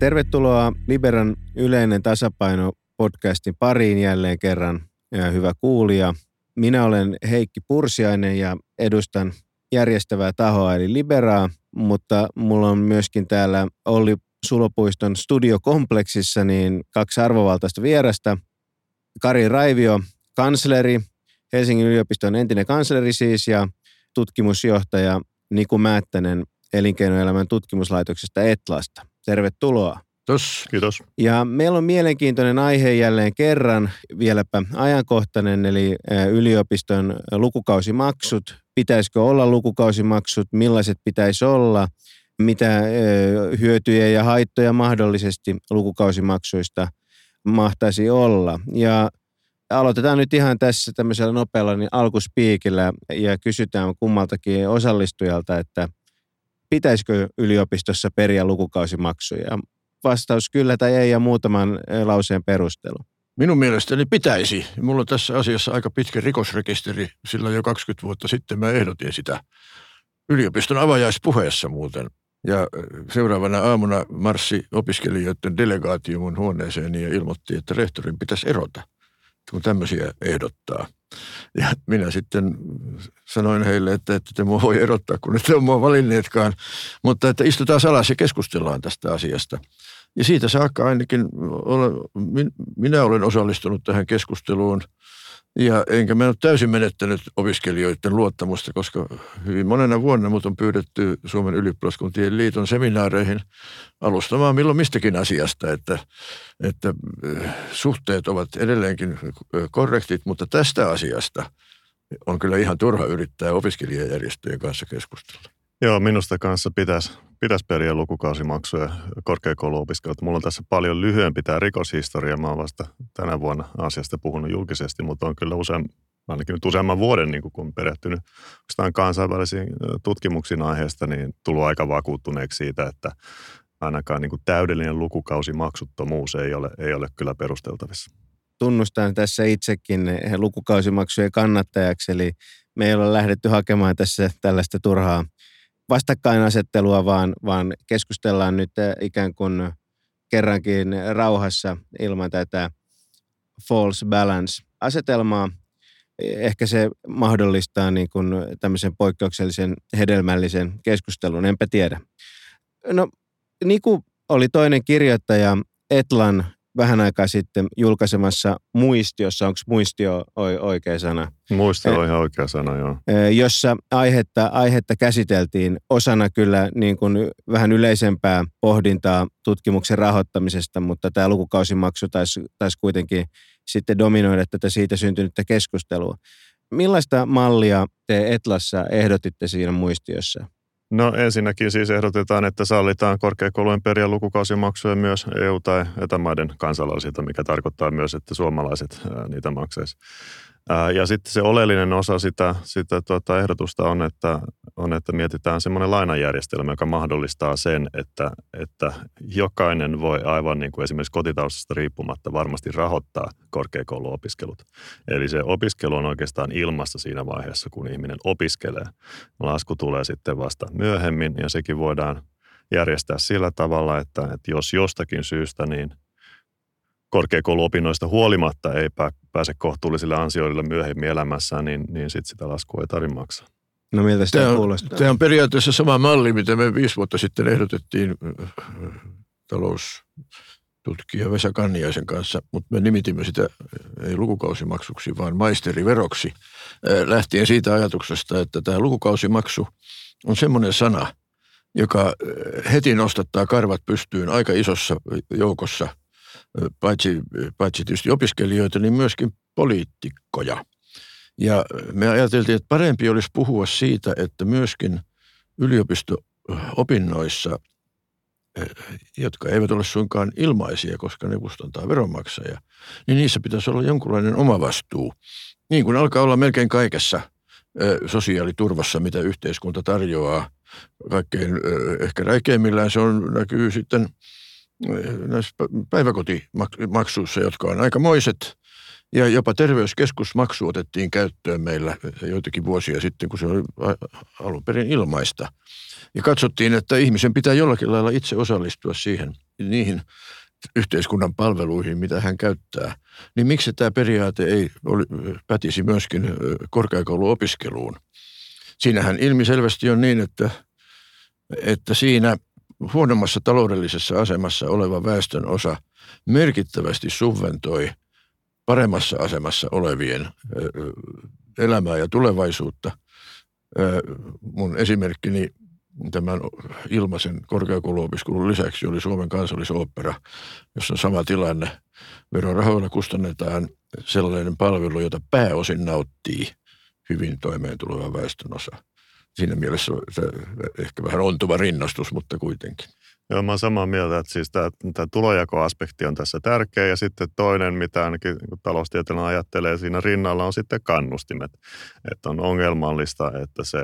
Tervetuloa Liberan yleinen tasapaino podcastin pariin jälleen kerran. Ja hyvä kuulija. Minä olen Heikki Pursiainen ja edustan järjestävää tahoa eli Liberaa, mutta mulla on myöskin täällä Olli Sulopuiston studiokompleksissa niin kaksi arvovaltaista vierasta. Kari Raivio, kansleri, Helsingin yliopiston entinen kansleri siis ja tutkimusjohtaja Niku Määttänen elinkeinoelämän tutkimuslaitoksesta Etlasta. Tervetuloa. Kiitos. Kiitos. Ja meillä on mielenkiintoinen aihe jälleen kerran, vieläpä ajankohtainen, eli yliopiston lukukausimaksut. Pitäisikö olla lukukausimaksut, millaiset pitäisi olla, mitä hyötyjä ja haittoja mahdollisesti lukukausimaksuista mahtaisi olla. Ja aloitetaan nyt ihan tässä tämmöisellä nopealla niin alkuspiikillä ja kysytään kummaltakin osallistujalta, että pitäisikö yliopistossa periä lukukausimaksuja? Vastaus kyllä tai ei ja muutaman lauseen perustelu. Minun mielestäni pitäisi. Mulla on tässä asiassa aika pitkä rikosrekisteri, sillä jo 20 vuotta sitten mä ehdotin sitä yliopiston avajaispuheessa muuten. Ja seuraavana aamuna marssi opiskelijoiden delegaatio mun huoneeseen ja ilmoitti, että rehtorin pitäisi erota, kun tämmöisiä ehdottaa. Ja minä sitten sanoin heille, että ette te voi erottaa, kun ette ole mua valinneetkaan, mutta että istutaan alas ja keskustellaan tästä asiasta. Ja siitä saakka ainakin olen, minä olen osallistunut tähän keskusteluun – ja enkä mä ole täysin menettänyt opiskelijoiden luottamusta, koska hyvin monena vuonna mut on pyydetty Suomen ylioppilaskuntien liiton seminaareihin alustamaan milloin mistäkin asiasta, että, että äh, suhteet ovat edelleenkin korrektit, mutta tästä asiasta on kyllä ihan turha yrittää opiskelijajärjestöjen kanssa keskustella. Joo, minusta kanssa pitäisi, pitäisi periä lukukausimaksuja korkeakouluopiskelijoilta. Mulla on tässä paljon lyhyempi tämä rikoshistoria. Mä oon vasta tänä vuonna asiasta puhunut julkisesti, mutta on kyllä usein, ainakin nyt useamman vuoden, niin kun perehtynyt kansainvälisiin tutkimuksiin aiheesta, niin tullut aika vakuuttuneeksi siitä, että ainakaan niin kuin täydellinen lukukausimaksuttomuus ei ole, ei ole kyllä perusteltavissa. Tunnustan tässä itsekin lukukausimaksujen kannattajaksi, eli me ei ole lähdetty hakemaan tässä tällaista turhaa vastakkainasettelua, vaan, vaan keskustellaan nyt eh, ikään kuin kerrankin rauhassa ilman tätä false balance-asetelmaa. Ehkä se mahdollistaa niin kuin tämmöisen poikkeuksellisen hedelmällisen keskustelun, enpä tiedä. No, Niku oli toinen kirjoittaja Etlan vähän aikaa sitten julkaisemassa muistiossa, onko muistio oikea sana? Muistio on ihan oikea sana, joo. Jossa aihetta, aihetta käsiteltiin osana kyllä niin kuin vähän yleisempää pohdintaa tutkimuksen rahoittamisesta, mutta tämä lukukausimaksu taisi, taisi kuitenkin sitten dominoida tätä siitä syntynyttä keskustelua. Millaista mallia te Etlassa ehdotitte siinä muistiossa? No ensinnäkin siis ehdotetaan, että sallitaan korkeakoulujen periä lukukausimaksuja myös EU- tai etämaiden kansalaisilta, mikä tarkoittaa myös, että suomalaiset niitä maksaisivat. Ja sitten se oleellinen osa sitä, sitä tuota ehdotusta on että, on, että mietitään semmoinen lainajärjestelmä, joka mahdollistaa sen, että, että jokainen voi aivan niin kuin esimerkiksi kotitaustasta riippumatta varmasti rahoittaa korkeakouluopiskelut. Eli se opiskelu on oikeastaan ilmassa siinä vaiheessa, kun ihminen opiskelee. Lasku tulee sitten vasta myöhemmin ja sekin voidaan järjestää sillä tavalla, että, että jos jostakin syystä niin – korkeakouluopinnoista huolimatta ei pääse kohtuullisille ansioille myöhemmin elämässään, niin, niin sitten sitä laskua ei tarvitse maksaa. No miltä sitä tämä kuulostaa? Tämä on periaatteessa sama malli, mitä me viisi vuotta sitten ehdotettiin äh, taloustutkija Vesa Kanniaisen kanssa, mutta me nimitimme sitä äh, ei lukukausimaksuksi, vaan maisteriveroksi, äh, lähtien siitä ajatuksesta, että tämä lukukausimaksu on semmoinen sana, joka heti nostattaa karvat pystyyn aika isossa joukossa – paitsi, paitsi tietysti opiskelijoita, niin myöskin poliitikkoja. Ja me ajateltiin, että parempi olisi puhua siitä, että myöskin yliopisto-opinnoissa, jotka eivät ole suinkaan ilmaisia, koska ne kustantaa veronmaksaja, niin niissä pitäisi olla jonkunlainen omavastuu. Niin kuin alkaa olla melkein kaikessa sosiaaliturvassa, mitä yhteiskunta tarjoaa. Kaikkein ehkä räikeimmillään se on, näkyy sitten – näissä päiväkotimaksuissa, jotka on aikamoiset Ja jopa terveyskeskusmaksu otettiin käyttöön meillä joitakin vuosia sitten, kun se oli alun perin ilmaista. Ja katsottiin, että ihmisen pitää jollakin lailla itse osallistua siihen, niihin yhteiskunnan palveluihin, mitä hän käyttää. Niin miksi tämä periaate ei oli, pätisi myöskin korkeakouluopiskeluun? Siinähän ilmiselvästi on niin, että, että siinä huonommassa taloudellisessa asemassa oleva väestön osa merkittävästi subventoi paremmassa asemassa olevien elämää ja tulevaisuutta. Mun esimerkkini tämän ilmaisen korkeakouluopiskelun lisäksi oli Suomen kansallisooppera, jossa on sama tilanne. Verorahoilla kustannetaan sellainen palvelu, jota pääosin nauttii hyvin toimeen tuleva väestönosa. Siinä mielessä ehkä vähän ontuva rinnastus, mutta kuitenkin. Joo, mä samaa mieltä, että siis tämä, tulojakoaspekti on tässä tärkeä ja sitten toinen, mitä ainakin taloustieteilijä ajattelee siinä rinnalla on sitten kannustimet. Että on ongelmallista, että se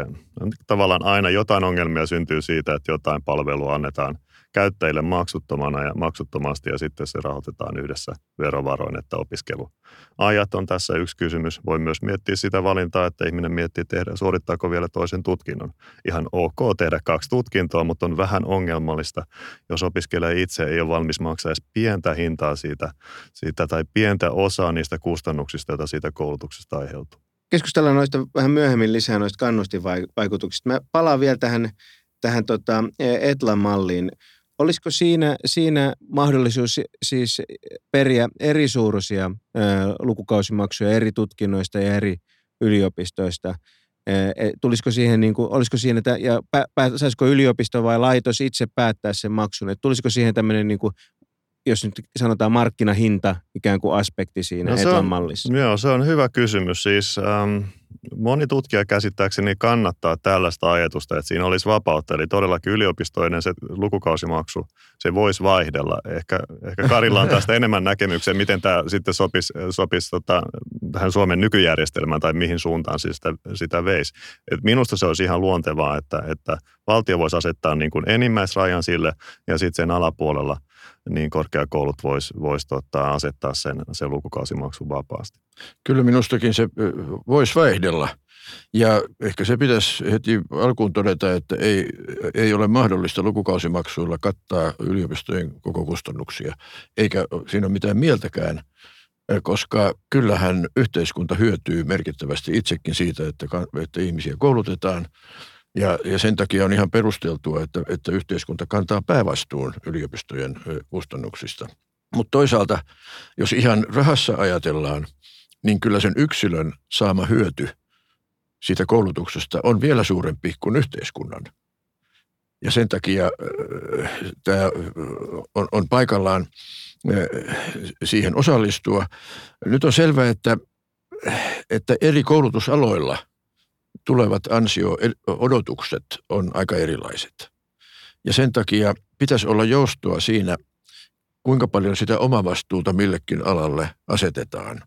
tavallaan aina jotain ongelmia syntyy siitä, että jotain palvelua annetaan käyttäjille maksuttomana ja maksuttomasti ja sitten se rahoitetaan yhdessä verovaroin, että opiskeluajat on tässä yksi kysymys. Voi myös miettiä sitä valintaa, että ihminen miettii tehdä, suorittaako vielä toisen tutkinnon. Ihan ok tehdä kaksi tutkintoa, mutta on vähän ongelmallista, jos opiskelija itse ei ole valmis maksaa edes pientä hintaa siitä, siitä tai pientä osaa niistä kustannuksista, joita siitä koulutuksesta aiheutuu. Keskustellaan noista vähän myöhemmin lisää noista kannustinvaikutuksista. Mä palaan vielä tähän, tähän tota Etla-malliin. Olisiko siinä, siinä mahdollisuus siis periä eri suuruisia ö, lukukausimaksuja eri tutkinnoista ja eri yliopistoista? E, tulisiko siihen, niin kuin, olisiko siinä, ja pä, pä, saisiko yliopisto vai laitos itse päättää sen maksun? Et tulisiko siihen tämmöinen, niin kuin, jos nyt sanotaan markkinahinta ikään kuin aspekti siinä no Etlan mallissa? Joo, se on hyvä kysymys. Siis ähm, moni tutkija käsittääkseni kannattaa tällaista ajatusta, että siinä olisi vapautta. Eli todellakin yliopistoinen se lukukausimaksu, se voisi vaihdella. Ehkä, ehkä Karilla on tästä enemmän näkemyksiä, miten tämä sitten sopisi, sopisi tota, tähän Suomen nykyjärjestelmään tai mihin suuntaan siis sitä, sitä veisi. Et minusta se olisi ihan luontevaa, että, että valtio voisi asettaa niin kuin enimmäisrajan sille ja sitten sen alapuolella – niin korkeakoulut vois, vois tota, asettaa sen, sen lukukausimaksun vapaasti. Kyllä minustakin se voisi vaihdella. Ja ehkä se pitäisi heti alkuun todeta, että ei, ei ole mahdollista lukukausimaksuilla kattaa yliopistojen koko kustannuksia, eikä siinä ole mitään mieltäkään, koska kyllähän yhteiskunta hyötyy merkittävästi itsekin siitä, että, että ihmisiä koulutetaan ja, ja sen takia on ihan perusteltua, että, että yhteiskunta kantaa päävastuun yliopistojen kustannuksista. Mutta toisaalta, jos ihan rahassa ajatellaan, niin kyllä sen yksilön saama hyöty siitä koulutuksesta on vielä suurempi kuin yhteiskunnan. Ja sen takia tämä on, on paikallaan siihen osallistua. Nyt on selvää, että, että eri koulutusaloilla – tulevat ansio-odotukset on aika erilaiset. Ja sen takia pitäisi olla joustoa siinä, kuinka paljon sitä omavastuuta millekin alalle asetetaan.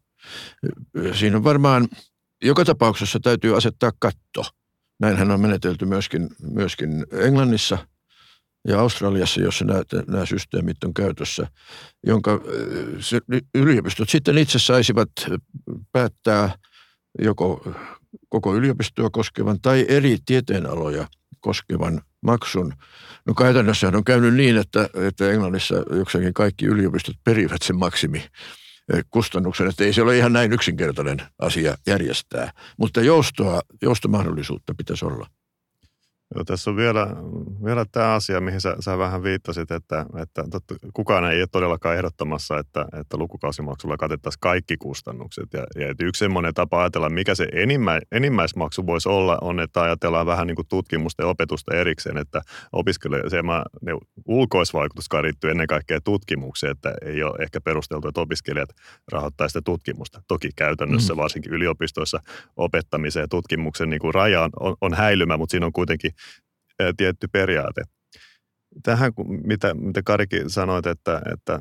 Siinä on varmaan, joka tapauksessa täytyy asettaa katto. Näinhän on menetelty myöskin, myöskin Englannissa ja Australiassa, jossa nämä, nämä systeemit on käytössä, jonka yliopistot sitten itse saisivat päättää joko koko yliopistoa koskevan tai eri tieteenaloja koskevan maksun. No käytännössä on käynyt niin, että, että Englannissa joksakin kaikki yliopistot perivät sen maksimi eh, kustannuksen, että ei se ole ihan näin yksinkertainen asia järjestää, mutta joustoa, joustomahdollisuutta pitäisi olla. Joo, tässä on vielä, vielä tämä asia, mihin sä, sä vähän viittasit, että, että totta, kukaan ei ole todellakaan ehdottamassa, että, että lukukausimaksulla katettaisiin kaikki kustannukset. Ja, ja että yksi semmoinen tapa ajatella, mikä se enimmä, enimmäismaksu voisi olla, on, että ajatellaan vähän niin kuin tutkimusta ja opetusta erikseen, että opiskelijoille se ne ulkoisvaikutus liittyy ennen kaikkea tutkimukseen, että ei ole ehkä perusteltu, että opiskelijat rahoittaisivat sitä tutkimusta. Toki käytännössä, mm. varsinkin yliopistoissa, opettamisen ja tutkimuksen niin kuin raja on, on häilymä, mutta siinä on kuitenkin tietty periaate. Tähän, mitä, mitä Karikin sanoit, että, että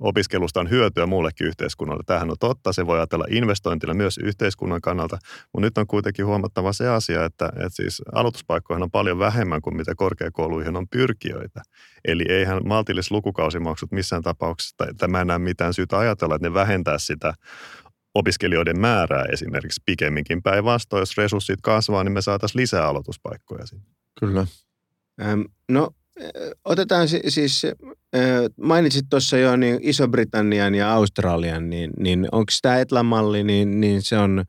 opiskelusta on hyötyä muullekin yhteiskunnalle. Tämähän on totta, se voi ajatella investointina myös yhteiskunnan kannalta, mutta nyt on kuitenkin huomattava se asia, että, että siis aloituspaikkoihin on paljon vähemmän kuin mitä korkeakouluihin on pyrkijöitä. Eli eihän maltillis lukukausimaksut missään tapauksessa, tai tämä en näe mitään syytä ajatella, että ne vähentää sitä opiskelijoiden määrää esimerkiksi pikemminkin päinvastoin. Jos resurssit kasvaa, niin me saataisiin lisää aloituspaikkoja sinne. Kyllä. Ähm, no otetaan siis, mainitsit tuossa jo niin Iso-Britannian ja Australian, niin, niin onko tämä Etla-malli, niin, niin se on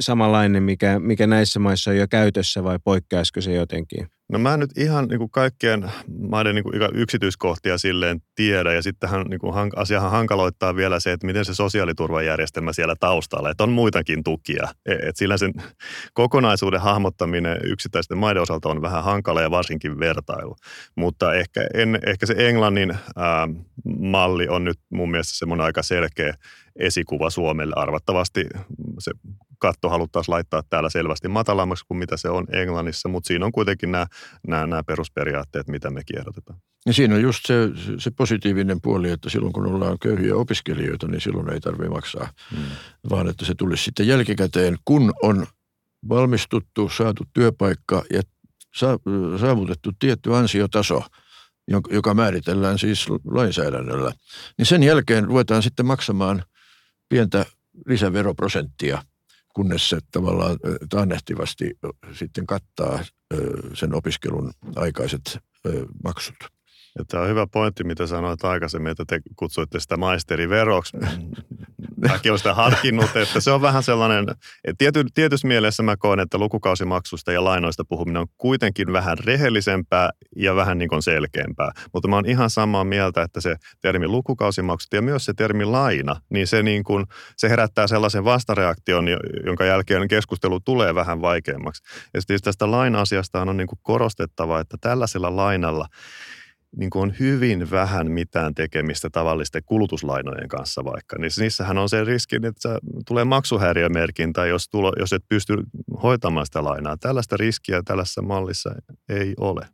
samanlainen, mikä, mikä näissä maissa on jo käytössä vai poikkeaisiko se jotenkin? No mä en nyt ihan niin kuin kaikkien maiden niin kuin yksityiskohtia silleen tiedä ja sittenhän niin kuin asiahan hankaloittaa vielä se, että miten se sosiaaliturvajärjestelmä siellä taustalla, että on muitakin tukia. E, et sillä sen kokonaisuuden hahmottaminen yksittäisten maiden osalta on vähän hankala ja varsinkin vertailu. Mutta ehkä, en, ehkä se Englannin ää, malli on nyt mun mielestä semmoinen aika selkeä esikuva Suomelle. Arvattavasti se katto haluttaisiin laittaa täällä selvästi matalammaksi kuin mitä se on Englannissa, mutta siinä on kuitenkin nämä, nämä, nämä perusperiaatteet, mitä me kierrotetaan. Ja siinä on just se, se positiivinen puoli, että silloin kun ollaan köyhiä opiskelijoita, niin silloin ei tarvitse maksaa, hmm. vaan että se tulisi sitten jälkikäteen, kun on valmistuttu, saatu työpaikka ja saavutettu tietty ansiotaso, joka määritellään siis lainsäädännöllä, niin sen jälkeen ruvetaan sitten maksamaan pientä lisäveroprosenttia – kunnes se tavallaan taannehtivasti sitten kattaa sen opiskelun aikaiset maksut. Ja tämä on hyvä pointti, mitä sanoit aikaisemmin, että te kutsuitte sitä maisteriveroksi. Mäkin olen sitä harkinnut, että se on vähän sellainen, että tiety, tietyssä mielessä mä koen, että lukukausimaksusta ja lainoista puhuminen on kuitenkin vähän rehellisempää ja vähän niin kuin selkeämpää. Mutta mä oon ihan samaa mieltä, että se termi lukukausimaksut ja myös se termi laina, niin se, niin kuin, se herättää sellaisen vastareaktion, jonka jälkeen keskustelu tulee vähän vaikeammaksi. Ja sitten tästä laina-asiasta on niin kuin korostettava, että tällaisella lainalla – niin kuin on hyvin vähän mitään tekemistä tavallisten kulutuslainojen kanssa vaikka. Niin niissähän on se riski, että tulee maksuhäiriömerkintä, jos, tulo, jos et pysty hoitamaan sitä lainaa. Tällaista riskiä tällaisessa mallissa ei ole.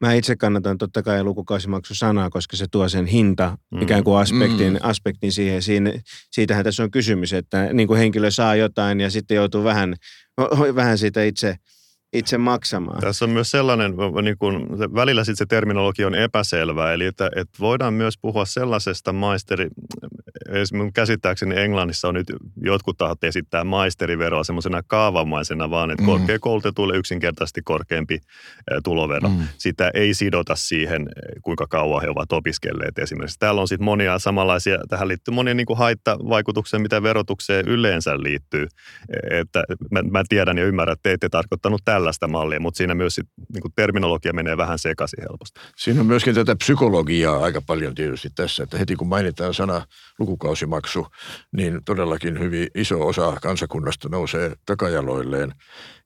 Mä itse kannatan totta kai lukukausimaksusanaa, koska se tuo sen hinta mm. ikään kuin aspektin, mm. aspektin siihen. Siinä, siitähän tässä on kysymys, että niin kuin henkilö saa jotain ja sitten joutuu vähän, vähän siitä itse – itse maksamaan. Tässä on myös sellainen, niin kuin, välillä sitten se terminologia on epäselvää, eli että, että voidaan myös puhua sellaisesta maisteri, esimerkiksi käsittääkseni Englannissa on nyt jotkut tahot esittää maisteriveroa semmoisena kaavamaisena, vaan että mm. korkeakoulutetuille yksinkertaisesti korkeampi tulovero. Mm. Sitä ei sidota siihen, kuinka kauan he ovat opiskelleet esimerkiksi. Täällä on sitten monia samanlaisia, tähän liittyy monia niin kuin haittavaikutuksia, mitä verotukseen yleensä liittyy. Että mä, mä tiedän ja ymmärrän, että te ette tarkoittanut tällaista mallia, mutta siinä myös sit, niin kuin terminologia menee vähän sekaisin helposti. Siinä on myöskin tätä psykologiaa aika paljon tietysti tässä, että heti kun mainitaan sana lukukausimaksu, niin todellakin hyvin iso osa kansakunnasta nousee takajaloilleen.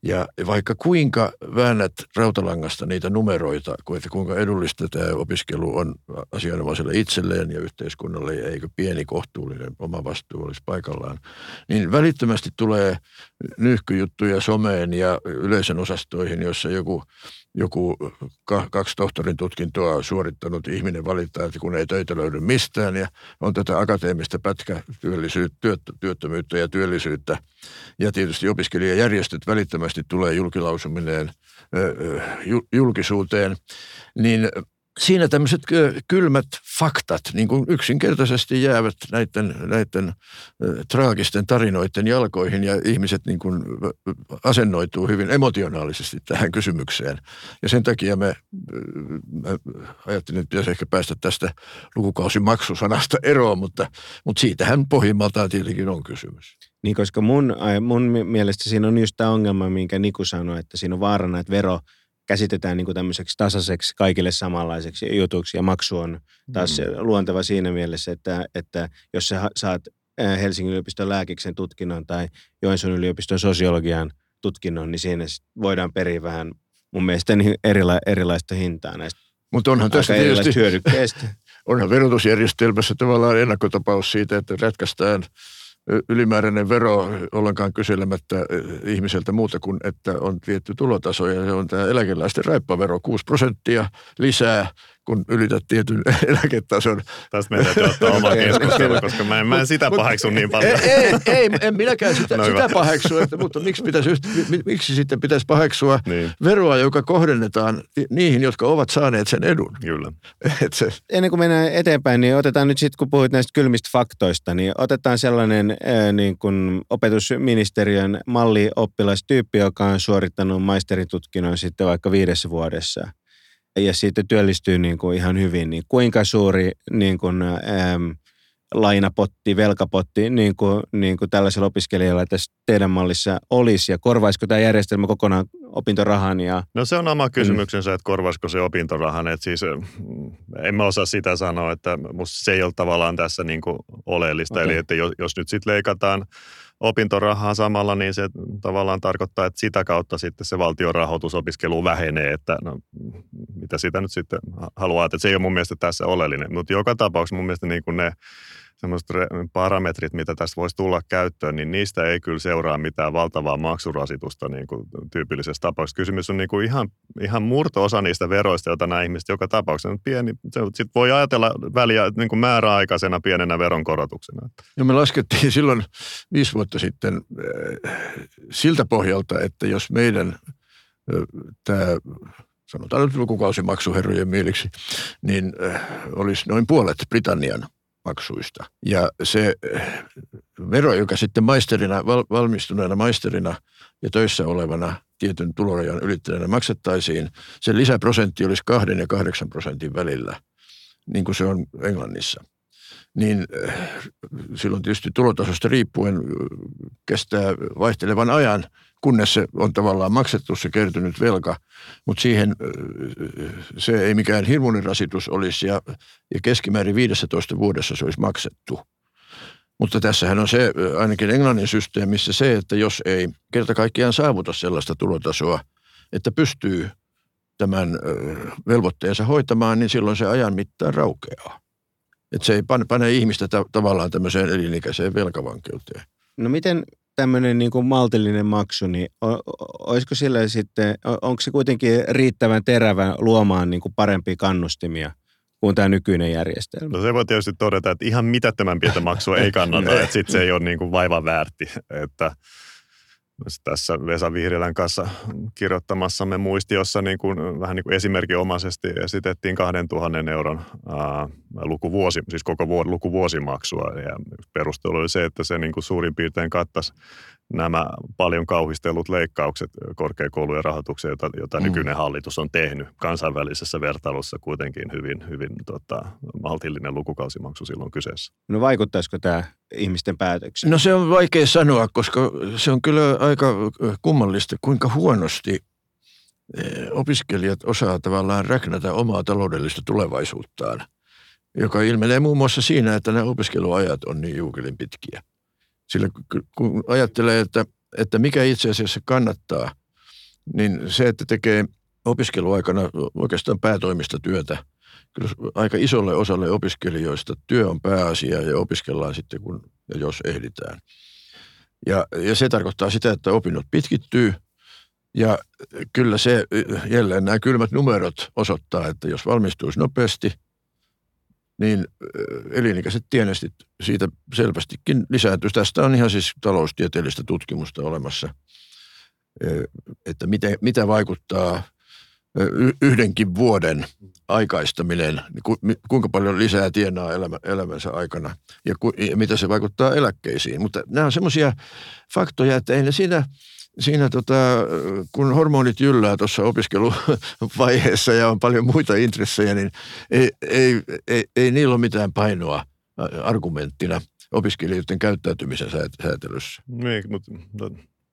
Ja vaikka kuinka väännät rautalangasta niitä numeroita, että kuinka edullista tämä opiskelu on asianomaiselle itselleen ja yhteiskunnalle ja eikö pieni kohtuullinen oma vastuu olisi paikallaan, niin välittömästi tulee nyhkyjuttuja someen ja yleisön osastoihin, jossa joku joku kaksi tohtorin tutkintoa suorittanut ihminen valittaa, että kun ei töitä löydy mistään ja on tätä akateemista pätkätyöllisyyttä, työttömyyttä ja työllisyyttä. Ja tietysti opiskelijajärjestöt välittömästi tulee julkilausumineen julkisuuteen, niin siinä tämmöiset kylmät faktat niin kuin yksinkertaisesti jäävät näiden, näiden traagisten tarinoiden jalkoihin ja ihmiset niin kuin asennoituu hyvin emotionaalisesti tähän kysymykseen. Ja sen takia me, ajattelin, että pitäisi ehkä päästä tästä lukukausimaksusanasta eroon, mutta, mutta siitähän pohjimmaltaan tietenkin on kysymys. Niin, koska mun, mun mielestä siinä on just tämä ongelma, minkä Niku sanoi, että siinä on vaarana, että vero – käsitetään niin kuin tämmöiseksi tasaiseksi kaikille samanlaiseksi jutuksi ja maksu on taas mm. luonteva siinä mielessä, että, että jos sä saat Helsingin yliopiston lääkiksen tutkinnon tai Joensuun yliopiston sosiologian tutkinnon, niin siinä voidaan periä vähän mun mielestä niin erila, erilaista hintaa näistä Mutta onhan tässä tietysti, onhan verotusjärjestelmässä tavallaan ennakkotapaus siitä, että rätkästään – ylimääräinen vero ollenkaan kyselemättä ihmiseltä muuta kuin, että on tietty tulotaso ja se on tämä eläkeläisten raippavero 6 prosenttia lisää kun ylität tietyn eläketason. Tästä meidän täytyy ottaa oma keskustelu, koska mä en, mä en sitä paheksu niin paljon. Ei, ei, ei en minäkään sitä, no sitä paheksua, että, mutta miksi, pitäisi, miksi sitten pitäisi paheksua niin. veroa, joka kohdennetaan niihin, jotka ovat saaneet sen edun. Kyllä. Et se. Ennen kuin mennään eteenpäin, niin otetaan nyt sitten, kun puhuit näistä kylmistä faktoista, niin otetaan sellainen äh, niin kuin opetusministeriön mallioppilastyyppi, joka on suorittanut maisteritutkinnon sitten vaikka viidessä vuodessa – ja siitä työllistyy niin kuin ihan hyvin, niin kuinka suuri niin kuin, äm, lainapotti, velkapotti, niin kuin, niin kuin tällaisella opiskelijalla tässä teidän mallissa olisi, ja korvaisiko tämä järjestelmä kokonaan opintorahan? Ja... No se on oma kysymyksensä, että korvaisiko se opintorahan, että siis en mä osaa sitä sanoa, että musta se ei ole tavallaan tässä niin kuin oleellista, okay. eli että jos, jos nyt sitten leikataan opintorahaa samalla, niin se tavallaan tarkoittaa, että sitä kautta sitten se valtion rahoitus opiskeluun vähenee, että no, mitä sitä nyt sitten haluaa, että se ei ole mun mielestä tässä oleellinen. Mutta joka tapauksessa mun mielestä niin kuin ne semmoiset parametrit, mitä tästä voisi tulla käyttöön, niin niistä ei kyllä seuraa mitään valtavaa maksurasitusta niin kuin tyypillisessä tapauksessa. Kysymys on niin kuin ihan, ihan murto-osa niistä veroista, joita nämä ihmiset joka tapauksessa on pieni. Sitten voi ajatella väliä niin kuin määräaikaisena pienenä veronkorotuksena. Ja me laskettiin silloin viisi vuotta sitten äh, siltä pohjalta, että jos meidän äh, tämä sanotaan nyt lukukausimaksuherrojen mieliksi, niin äh, olisi noin puolet Britannian maksuista. Ja se vero, joka sitten maisterina, val, valmistuneena maisterina ja töissä olevana tietyn tulorajan ylittäjänä maksettaisiin, sen lisäprosentti olisi 2 ja 8 prosentin välillä, niin kuin se on Englannissa. Niin eh, silloin tietysti tulotasosta riippuen eh, kestää vaihtelevan ajan – kunnes se on tavallaan maksettu se kertynyt velka, mutta siihen se ei mikään hirmuinen rasitus olisi ja, ja keskimäärin 15 vuodessa se olisi maksettu. Mutta tässähän on se, ainakin Englannin systeemissä se, että jos ei kerta kaikkiaan saavuta sellaista tulotasoa, että pystyy tämän velvoitteensa hoitamaan, niin silloin se ajan mittaan raukeaa. Että se ei pane, pane ihmistä ta- tavallaan tämmöiseen elinikäiseen velkavankeuteen. No miten tämmöinen niin kuin maltillinen maksu, niin olisiko sillä sitten, onko se kuitenkin riittävän terävä luomaan niin kuin parempia kannustimia kuin tämä nykyinen järjestelmä? No se voi tietysti todeta, että ihan mitättömän pientä maksua ei kannata, että sitten se ei ole niin kuin vaivan väärti, että tässä Vesa Vihrilän kanssa kirjoittamassamme muistiossa niin kuin, vähän niin kuin esimerkinomaisesti esitettiin 2000 euron ää, lukuvuosi, siis koko vuod- lukuvuosimaksua. Ja perustelu oli se, että se niin kuin suurin piirtein kattaisi nämä paljon kauhistellut leikkaukset korkeakoulujen rahoitukseen, jota, jota mm. nykyinen hallitus on tehnyt kansainvälisessä vertailussa kuitenkin hyvin, hyvin tota, maltillinen lukukausimaksu silloin kyseessä. No vaikuttaisiko tämä ihmisten päätökseen? No se on vaikea sanoa, koska se on kyllä aika kummallista, kuinka huonosti eh, opiskelijat osaa tavallaan räknätä omaa taloudellista tulevaisuuttaan, joka ilmenee muun muassa siinä, että nämä opiskeluajat on niin juukelin pitkiä. Sillä kun ajattelee, että, että mikä itse asiassa kannattaa, niin se, että tekee opiskeluaikana oikeastaan päätoimista työtä, kyllä aika isolle osalle opiskelijoista työ on pääasia ja opiskellaan sitten, kun ja jos ehditään. Ja, ja se tarkoittaa sitä, että opinnot pitkittyy ja kyllä se jälleen nämä kylmät numerot osoittaa, että jos valmistuisi nopeasti – niin elinikäiset tienestit siitä selvästikin lisääntyisi. Tästä on ihan siis taloustieteellistä tutkimusta olemassa, että miten, mitä vaikuttaa yhdenkin vuoden aikaistaminen, niin kuinka paljon lisää tienaa elämä, elämänsä aikana ja, ku, ja mitä se vaikuttaa eläkkeisiin. Mutta nämä on semmoisia faktoja, että ei ne siinä – siinä tota, kun hormonit jyllää tuossa opiskeluvaiheessa ja on paljon muita intressejä, niin ei, ei, ei, ei niillä ole mitään painoa argumenttina opiskelijoiden käyttäytymisen säätelyssä. Niin, mutta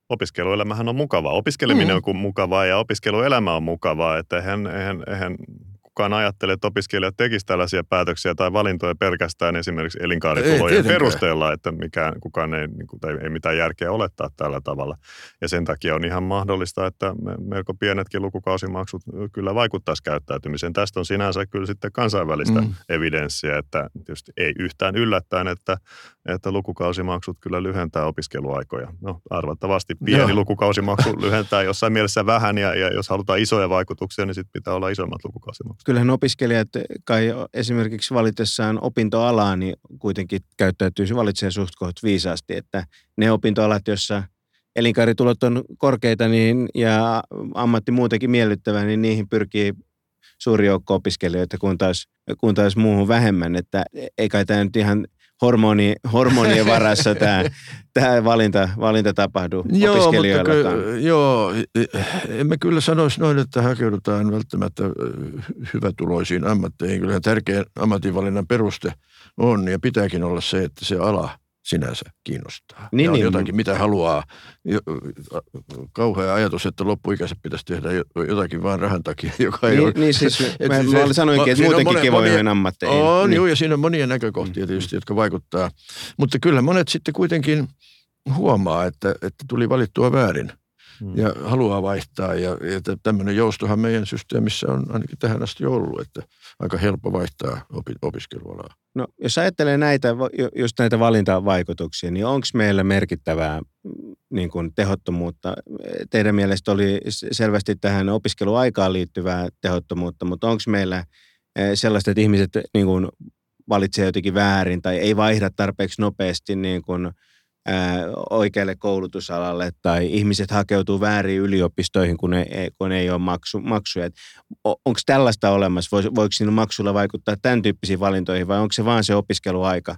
opiskeluelämähän on mukavaa. Opiskeleminen mm. on mukavaa ja opiskeluelämä on mukavaa, että eihän, eihän, eihän kukaan ajattele, että opiskelijat tekisivät tällaisia päätöksiä tai valintoja pelkästään esimerkiksi elinkaaritulojen perusteella, että mikään, kukaan ei, niin kuin, ei mitään järkeä olettaa tällä tavalla. Ja sen takia on ihan mahdollista, että melko pienetkin lukukausimaksut kyllä vaikuttaisi käyttäytymiseen. Tästä on sinänsä kyllä sitten kansainvälistä mm. evidenssiä, että tietysti ei yhtään yllättäen, että, että lukukausimaksut kyllä lyhentää opiskeluaikoja. No arvattavasti pieni Joo. lukukausimaksu lyhentää jossain mielessä vähän ja, ja jos halutaan isoja vaikutuksia, niin sitten pitää olla isommat lukukausimaksut. Kyllähän opiskelijat kai esimerkiksi valitessaan opintoalaa, niin kuitenkin käyttäytyy, se valitsee suht koht viisaasti, että ne opintoalat, joissa elinkaaritulot on korkeita niin, ja ammatti muutenkin miellyttävä, niin niihin pyrkii suuri joukko opiskelijoita, kun taas, kun taas muuhun vähemmän. Että ei kai tämä nyt ihan hormoni, hormonien varassa tämä, tämä valinta, valinta tapahdu joo, opiskelijoillakaan. Mutta joo, emme kyllä sanoisi noin, että hakeudutaan välttämättä hyvätuloisiin ammatteihin. Kyllä tärkeä ammatinvalinnan peruste on ja pitääkin olla se, että se ala sinänsä kiinnostaa. Niin, ja on niin. jotakin, mitä haluaa. Kauhea ajatus, että loppuikäiset pitäisi tehdä jotakin vain rahan takia, joka ei niin, ole... Niin siis, mä, se, mä sanoinkin, että muutenkin kivoja ammatteihin. On, niin. joo, ja siinä on monia näkökohtia tietysti, jotka vaikuttaa. Mutta kyllä monet sitten kuitenkin huomaa, että, että tuli valittua väärin hmm. ja haluaa vaihtaa. Ja, ja tämmöinen joustohan meidän systeemissä on ainakin tähän asti ollut, että aika helppo vaihtaa opi, opiskelualaa. No jos ajattelee näitä, just näitä valintavaikutuksia, niin onko meillä merkittävää mm, niin kuin tehottomuutta? Teidän mielestä oli selvästi tähän opiskeluaikaan liittyvää tehottomuutta, mutta onko meillä eh, sellaista, että ihmiset niin kuin valitsee jotenkin väärin tai ei vaihda tarpeeksi nopeasti niin kuin – oikealle koulutusalalle tai ihmiset hakeutuu väärin yliopistoihin, kun ei, kun ei ole maksu, maksuja. Onko tällaista olemassa? Voiko siinä maksulla vaikuttaa tämän tyyppisiin valintoihin vai onko se vaan se opiskeluaika?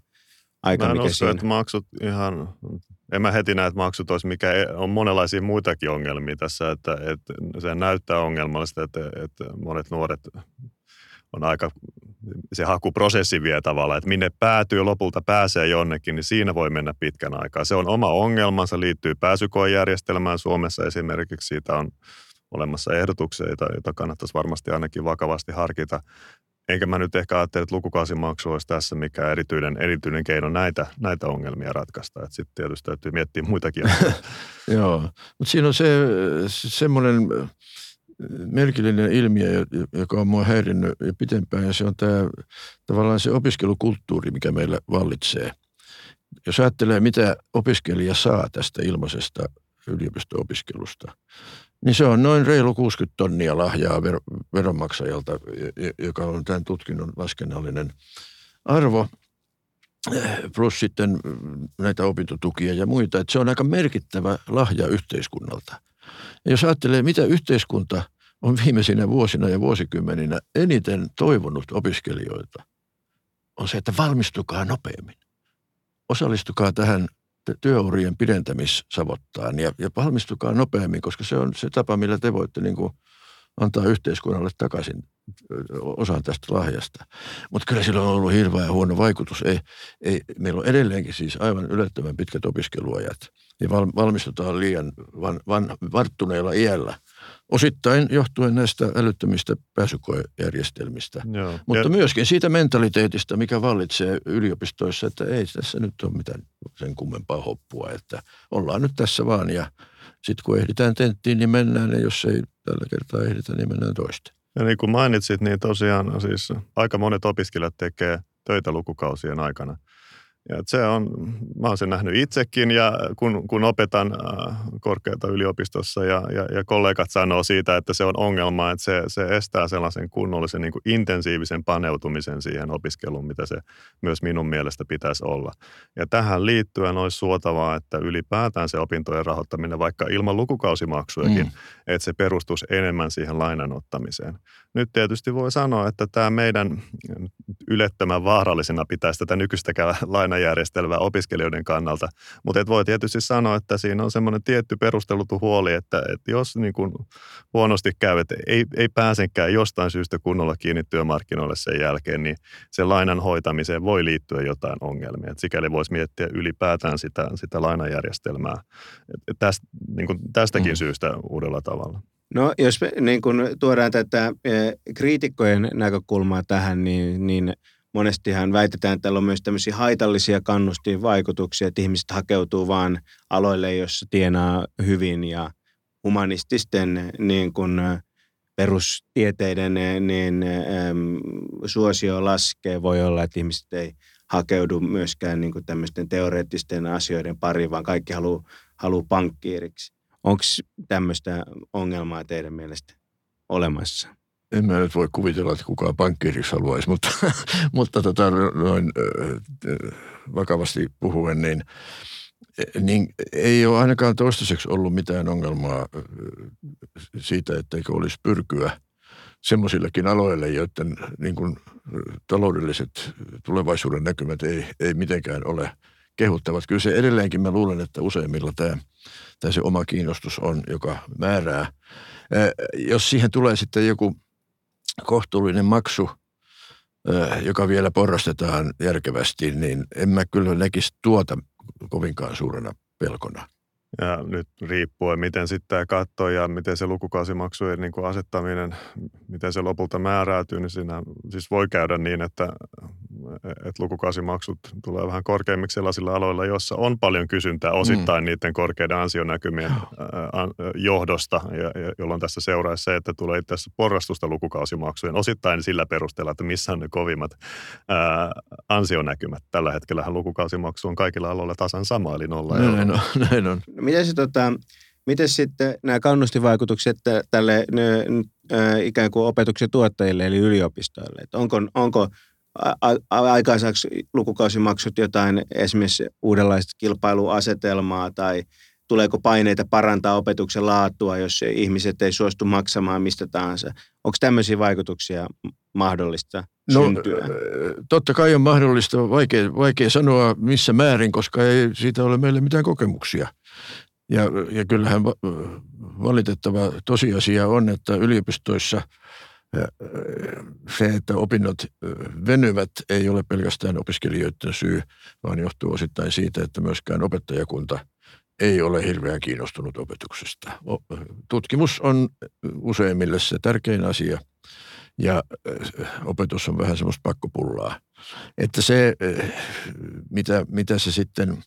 Aika, mä en mikä usko, siinä? että maksut ihan, en mä heti näe, että maksut olisi mikä, e, on monenlaisia muitakin ongelmia tässä, että, että se näyttää ongelmallista, että, että monet nuoret on aika, se hakuprosessi vie tavallaan, että minne päätyy lopulta pääsee jonnekin, niin siinä voi mennä pitkän aikaa. Se on oma ongelmansa, liittyy pääsykoejärjestelmään Suomessa esimerkiksi, siitä on olemassa ehdotuksia, joita kannattaisi varmasti ainakin vakavasti harkita. Enkä mä nyt ehkä ajattele, että lukukausimaksu olisi tässä mikä erityinen, erityinen keino näitä, näitä ongelmia ratkaista. Sitten tietysti täytyy miettiä muitakin. Joo, mutta siinä on se semmoinen merkillinen ilmiö, joka on mua häirinnyt jo pitempään, ja se on tämä tavallaan se opiskelukulttuuri, mikä meillä vallitsee. Jos ajattelee, mitä opiskelija saa tästä ilmaisesta yliopisto-opiskelusta, niin se on noin reilu 60 tonnia lahjaa veronmaksajalta, joka on tämän tutkinnon laskennallinen arvo, plus sitten näitä opintotukia ja muita. Että se on aika merkittävä lahja yhteiskunnalta. Ja jos ajattelee, mitä yhteiskunta on viimeisinä vuosina ja vuosikymmeninä eniten toivonut opiskelijoita, on se, että valmistukaa nopeammin. Osallistukaa tähän työurien pidentämissavottaan ja, ja valmistukaa nopeammin, koska se on se tapa, millä te voitte niin kuin antaa yhteiskunnalle takaisin osan tästä lahjasta. Mutta kyllä sillä on ollut hirveän huono vaikutus. Ei, ei, meillä on edelleenkin siis aivan yllättävän pitkät opiskeluajat ja valmistutaan liian van, van, varttuneella iällä – Osittain johtuen näistä älyttömistä pääsykoejärjestelmistä, Joo. mutta ja... myöskin siitä mentaliteetista, mikä vallitsee yliopistoissa, että ei tässä nyt ole mitään sen kummempaa hoppua, että ollaan nyt tässä vaan ja sitten kun ehditään tenttiin, niin mennään ja jos ei tällä kertaa ehditä, niin mennään toista. Ja niin kuin mainitsit, niin tosiaan siis aika monet opiskelijat tekee töitä lukukausien aikana – ja se on, mä oon sen nähnyt itsekin ja kun, kun opetan äh, korkeata yliopistossa ja, ja, ja kollegat sanoo siitä, että se on ongelma, että se, se estää sellaisen kunnollisen niin kuin intensiivisen paneutumisen siihen opiskeluun, mitä se myös minun mielestä pitäisi olla. Ja tähän liittyen olisi suotavaa, että ylipäätään se opintojen rahoittaminen vaikka ilman lukukausimaksujakin, mm. että se perustuisi enemmän siihen lainanottamiseen. Nyt tietysti voi sanoa, että tämä meidän ylettömän vaarallisena pitäisi tätä nykyistäkään lainajärjestelmää opiskelijoiden kannalta. Mutta et voi tietysti sanoa, että siinä on semmoinen tietty perustelutu huoli, että, että jos niin kuin huonosti käy, että ei, ei pääsenkään jostain syystä kunnolla kiinni työmarkkinoille sen jälkeen, niin sen lainan hoitamiseen voi liittyä jotain ongelmia. Et sikäli voisi miettiä ylipäätään sitä, sitä lainajärjestelmää et tästä, niin kuin tästäkin mm. syystä uudella tavalla. No jos me niin kun tuodaan tätä eh, kriitikkojen näkökulmaa tähän, niin, niin monestihan väitetään, että tällä on myös tämmöisiä haitallisia kannustinvaikutuksia, että ihmiset hakeutuu vaan aloille, joissa tienaa hyvin ja humanististen niin kun, perustieteiden niin, äm, suosio laskee. Voi olla, että ihmiset ei hakeudu myöskään niin kuin tämmöisten teoreettisten asioiden pariin, vaan kaikki haluaa haluu pankkiiriksi. Onko tämmöistä ongelmaa teidän mielestä olemassa? En mä nyt voi kuvitella, että kukaan pankkiiriksi haluaisi, mutta, mutta tota, noin vakavasti puhuen, niin, niin ei ole ainakaan toistaiseksi ollut mitään ongelmaa siitä, etteikö olisi pyrkyä semmoisillekin aloille, joiden niin kuin, taloudelliset tulevaisuuden näkymät ei, ei mitenkään ole kehuttavat. Kyllä se edelleenkin mä luulen, että useimmilla tämä, tämä se oma kiinnostus on, joka määrää. Jos siihen tulee sitten joku kohtuullinen maksu, joka vielä porrastetaan järkevästi, niin en mä kyllä näkisi tuota kovinkaan suurena pelkona. Ja nyt riippuen, miten sitten tämä katto ja miten se lukukausimaksujen niin asettaminen, miten se lopulta määräytyy, niin siinä siis voi käydä niin, että, että lukukausimaksut tulee vähän korkeimmiksi sellaisilla aloilla, joissa on paljon kysyntää osittain mm. niiden korkeiden ansionäkymien johdosta, ja, ja, jolloin tässä seuraa se, että tulee itse asiassa porrastusta lukukausimaksujen osittain sillä perusteella, että missä on ne kovimmat ää, ansionäkymät. Tällä hetkellä lukukausimaksu on kaikilla aloilla tasan sama, eli nolla näin on, näin on. No, miten se tota, miten sitten nämä kannustivaikutukset tälle ne, ä, ikään kuin opetuksen tuottajille eli yliopistoille? Että onko, onko aikaiseksi lukukausimaksut jotain esimerkiksi uudenlaista kilpailuasetelmaa tai tuleeko paineita parantaa opetuksen laatua, jos ihmiset ei suostu maksamaan mistä tahansa? Onko tämmöisiä vaikutuksia mahdollista no, syntyä? Totta kai on mahdollista, vaikea, vaikea sanoa missä määrin, koska ei siitä ole meille mitään kokemuksia. Ja, ja kyllähän valitettava tosiasia on, että yliopistoissa se, että opinnot venyvät, ei ole pelkästään opiskelijoiden syy, vaan johtuu osittain siitä, että myöskään opettajakunta ei ole hirveän kiinnostunut opetuksesta. Tutkimus on useimmille se tärkein asia ja opetus on vähän semmoista pakkopullaa. Että se, mitä, mitä se sitten –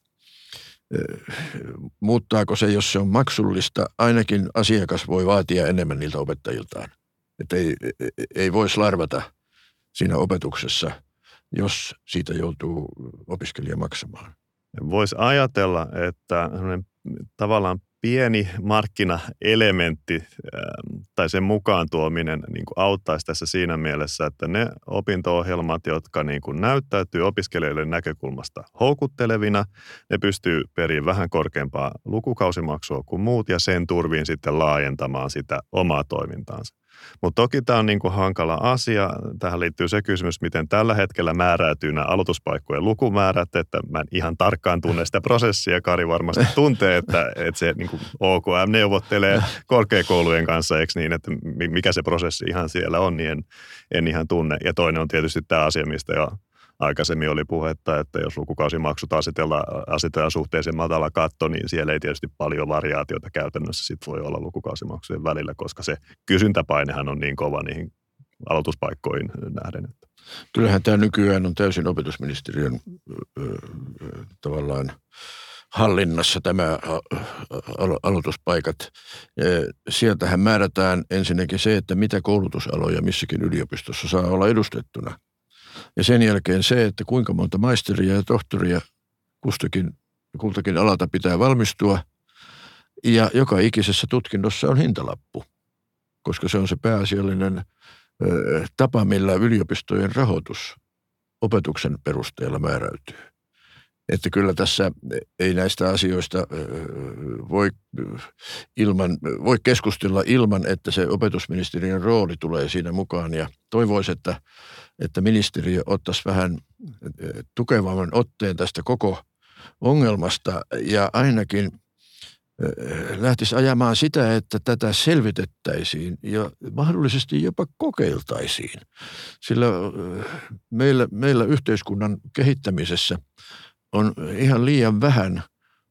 muuttaako se, jos se on maksullista, ainakin asiakas voi vaatia enemmän niiltä opettajiltaan. Että ei, ei voi larvata siinä opetuksessa, jos siitä joutuu opiskelija maksamaan. Voisi ajatella, että tavallaan pieni markkinaelementti ähm, tai sen mukaan tuominen niin kuin auttaisi tässä siinä mielessä, että ne opinto-ohjelmat, jotka niin kuin näyttäytyy opiskelijoiden näkökulmasta houkuttelevina, ne pystyy periin vähän korkeampaa lukukausimaksua kuin muut ja sen turviin sitten laajentamaan sitä omaa toimintaansa. Mutta toki tämä on niin kuin hankala asia. Tähän liittyy se kysymys, miten tällä hetkellä määräytyy nämä aloituspaikkojen lukumäärät, että mä en ihan tarkkaan tunne sitä prosessia. Kari varmasti tuntee, että, että se niin kuin OKM neuvottelee korkeakoulujen kanssa, eikö niin, että mikä se prosessi ihan siellä on, niin en, en ihan tunne. Ja toinen on tietysti tämä asia, mistä jo aikaisemmin oli puhetta, että jos lukukausimaksut asetellaan, asetellaan suhteellisen matala katto, niin siellä ei tietysti paljon variaatiota käytännössä sit voi olla lukukausimaksujen välillä, koska se kysyntäpainehan on niin kova niihin aloituspaikkoihin nähden. Kyllähän tämä nykyään on täysin opetusministeriön tavallaan hallinnassa tämä aloituspaikat. Sieltähän määrätään ensinnäkin se, että mitä koulutusaloja missäkin yliopistossa saa olla edustettuna. Ja sen jälkeen se, että kuinka monta maisteria ja tohtoria kustakin, kultakin alalta pitää valmistua. Ja joka ikisessä tutkinnossa on hintalappu, koska se on se pääasiallinen ö, tapa, millä yliopistojen rahoitus opetuksen perusteella määräytyy. Että kyllä tässä ei näistä asioista voi, ilman, voi keskustella ilman, että se opetusministeriön rooli tulee siinä mukaan. Ja toivoisi, että että ministeriö ottaisi vähän eh, tukevamman otteen tästä koko ongelmasta ja ainakin eh, lähtisi ajamaan sitä, että tätä selvitettäisiin ja mahdollisesti jopa kokeiltaisiin. Sillä eh, meillä, meillä yhteiskunnan kehittämisessä on ihan liian vähän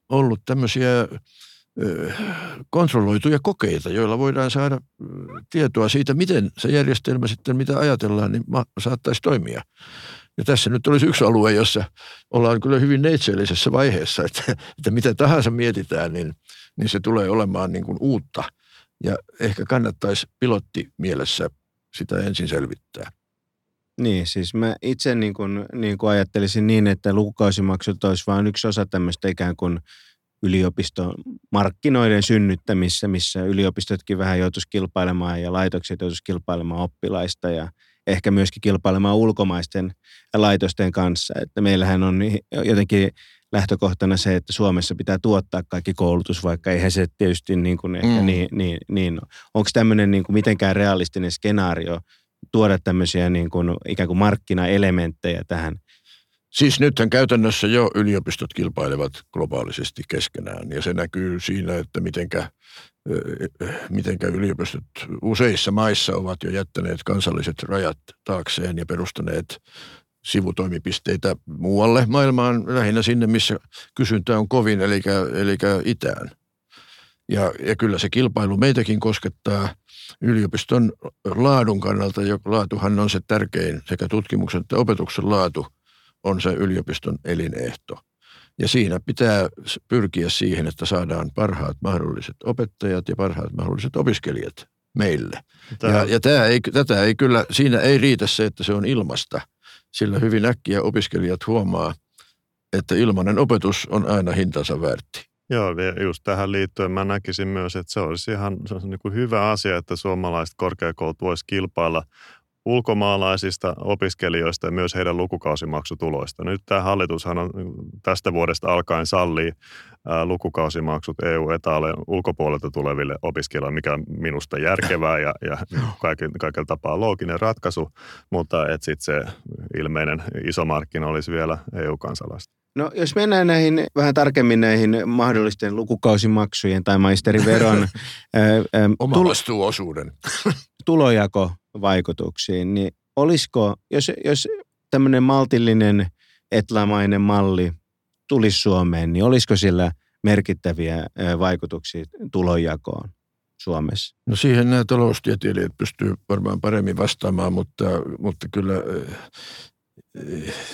ollut tämmöisiä kontrolloituja kokeita, joilla voidaan saada tietoa siitä, miten se järjestelmä sitten, mitä ajatellaan, niin saattaisi toimia. Ja tässä nyt olisi yksi alue, jossa ollaan kyllä hyvin neitseellisessä vaiheessa, että, että mitä tahansa mietitään, niin, niin se tulee olemaan niin kuin uutta. Ja ehkä kannattaisi pilotti mielessä sitä ensin selvittää. Niin, siis mä itse niin kuin, niin kuin ajattelisin niin, että lukukausimaksut olisi vain yksi osa tämmöistä ikään kuin – yliopistomarkkinoiden synnyttämissä, missä yliopistotkin vähän joutuisi kilpailemaan ja laitokset joutuisi kilpailemaan oppilaista ja ehkä myöskin kilpailemaan ulkomaisten laitosten kanssa. Että meillähän on jotenkin lähtökohtana se, että Suomessa pitää tuottaa kaikki koulutus, vaikka eihän se tietysti niin kuin ehkä mm. niin, niin, niin Onko tämmöinen niin kuin mitenkään realistinen skenaario tuoda tämmöisiä niin kuin ikään kuin markkinaelementtejä tähän Siis nythän käytännössä jo yliopistot kilpailevat globaalisesti keskenään ja se näkyy siinä, että mitenkä, mitenkä yliopistot useissa maissa ovat jo jättäneet kansalliset rajat taakseen ja perustaneet sivutoimipisteitä muualle maailmaan, lähinnä sinne, missä kysyntä on kovin, eli, eli itään. Ja, ja kyllä se kilpailu meitäkin koskettaa yliopiston laadun kannalta, jo laatuhan on se tärkein sekä tutkimuksen että opetuksen laatu – on se yliopiston elinehto. Ja siinä pitää pyrkiä siihen, että saadaan parhaat mahdolliset opettajat ja parhaat mahdolliset opiskelijat meille. Tämä. Ja, ja tämä ei, tätä ei kyllä, siinä ei riitä se, että se on ilmasta, sillä hyvin äkkiä opiskelijat huomaa, että ilmainen opetus on aina hintansa väärti. Joo, just tähän liittyen mä näkisin myös, että se olisi ihan se olisi niin kuin hyvä asia, että suomalaiset korkeakoulut voisivat kilpailla ulkomaalaisista opiskelijoista ja myös heidän lukukausimaksutuloista. Nyt tämä hallitushan on tästä vuodesta alkaen sallii lukukausimaksut EU-etaalle ulkopuolelta tuleville opiskelijoille, mikä on minusta järkevää ja, ja kaikilla tapaa looginen ratkaisu, mutta että sitten se ilmeinen iso markkina olisi vielä EU-kansalaista. No jos mennään näihin vähän tarkemmin näihin mahdollisten lukukausimaksujen tai maisteriveron Omavastuuosuuden tulojakovaikutuksiin, niin olisiko, jos, jos tämmöinen maltillinen etlamainen malli tulisi Suomeen, niin olisiko sillä merkittäviä vaikutuksia tulonjakoon Suomessa? No siihen nämä taloustieteilijät pystyy varmaan paremmin vastaamaan, mutta, mutta kyllä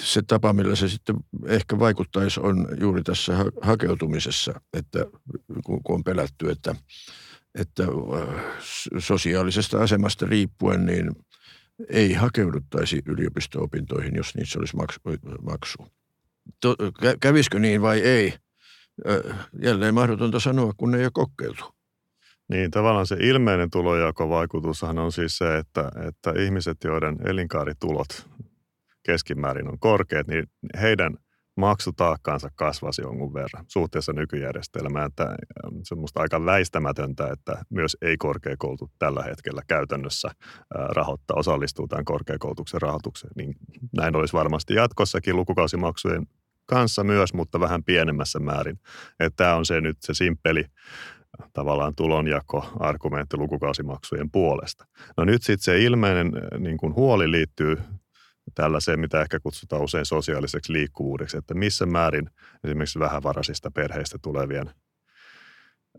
se tapa, millä se sitten ehkä vaikuttaisi, on juuri tässä hakeutumisessa, että kun on pelätty, että että äh, sosiaalisesta asemasta riippuen niin ei hakeuduttaisi yliopisto-opintoihin, jos niissä olisi maksu. Kävisikö niin vai ei? Äh, jälleen mahdotonta sanoa, kun ei ole kokeiltu. Niin, tavallaan se ilmeinen tulojakovaikutushan on siis se, että, että ihmiset, joiden elinkaaritulot keskimäärin on korkeat, niin heidän – maksutaakkaansa kasvasi jonkun verran suhteessa nykyjärjestelmään. Että ähm, se on aika väistämätöntä, että myös ei-korkeakoulutu tällä hetkellä käytännössä äh, rahoittaa, osallistuu tämän korkeakoulutuksen rahoitukseen. Niin näin olisi varmasti jatkossakin lukukausimaksujen kanssa myös, mutta vähän pienemmässä määrin. Että tämä on se nyt se simppeli tavallaan tulonjako-argumentti lukukausimaksujen puolesta. No nyt sitten se ilmeinen äh, niin kuin huoli liittyy tällaiseen, mitä ehkä kutsutaan usein sosiaaliseksi liikkuvuudeksi, että missä määrin esimerkiksi vähävaraisista perheistä tulevien,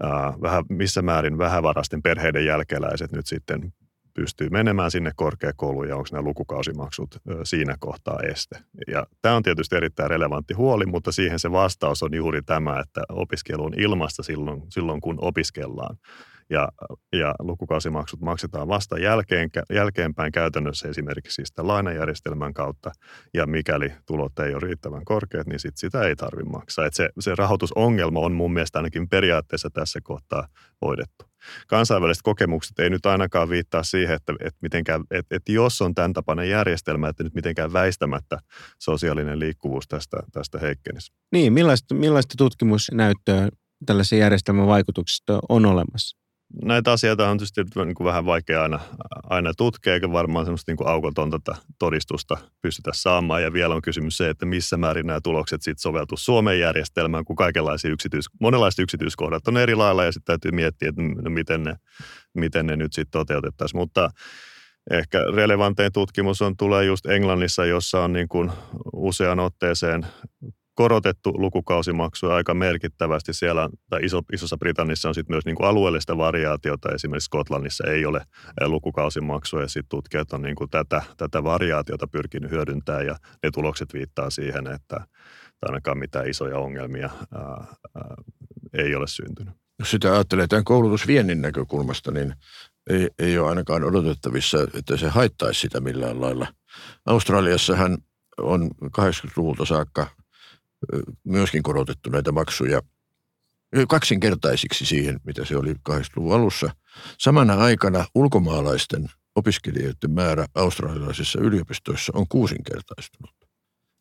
ää, vähän, missä määrin vähävaraisten perheiden jälkeläiset nyt sitten pystyy menemään sinne korkeakouluun ja onko nämä lukukausimaksut siinä kohtaa este. Ja tämä on tietysti erittäin relevantti huoli, mutta siihen se vastaus on juuri tämä, että opiskelu on ilmasta silloin, silloin kun opiskellaan ja, ja lukukausimaksut maksetaan vasta jälkeen, jälkeenpäin käytännössä esimerkiksi sitä lainajärjestelmän kautta, ja mikäli tulot ei ole riittävän korkeat, niin sit sitä ei tarvitse maksaa. Et se, se rahoitusongelma on mun mielestä ainakin periaatteessa tässä kohtaa hoidettu. Kansainväliset kokemukset ei nyt ainakaan viittaa siihen, että, että, mitenkään, että, että jos on tämän tapainen järjestelmä, että nyt mitenkään väistämättä sosiaalinen liikkuvuus tästä, tästä heikkenisi. Niin, millaista, millaista tutkimusnäyttöä tällaisen järjestelmän vaikutuksista on olemassa? Näitä asioita on tietysti niin kuin vähän vaikea aina, aina tutkia, eikä varmaan semmoista niin kuin aukotonta todistusta pystytä saamaan. Ja vielä on kysymys se, että missä määrin nämä tulokset sitten soveltuu Suomen järjestelmään, kun kaikenlaisia yksityis, monenlaiset yksityiskohdat on eri lailla ja sitten täytyy miettiä, että no miten, ne, miten ne nyt sitten toteutettaisiin. Mutta ehkä relevantein tutkimus on tulee just Englannissa, jossa on niin kuin usean otteeseen korotettu lukukausimaksuja aika merkittävästi. Siellä tai iso, Isossa Britannissa on sitten myös niin kuin alueellista variaatiota. Esimerkiksi Skotlannissa ei ole lukukausimaksuja ja sitten tutkijat on niin kuin tätä, tätä variaatiota pyrkinyt hyödyntämään ja ne tulokset viittaa siihen, että ainakaan mitään isoja ongelmia ää, ää, ei ole syntynyt. Jos sitä ajattelee tämän koulutusviennin näkökulmasta, niin ei, ei ole ainakaan odotettavissa, että se haittaisi sitä millään lailla. Australiassahan on 80-luvulta saakka myöskin korotettu näitä maksuja kaksinkertaisiksi siihen, mitä se oli 80-luvun alussa. Samana aikana ulkomaalaisten opiskelijoiden määrä australialaisissa yliopistoissa on kuusinkertaistunut.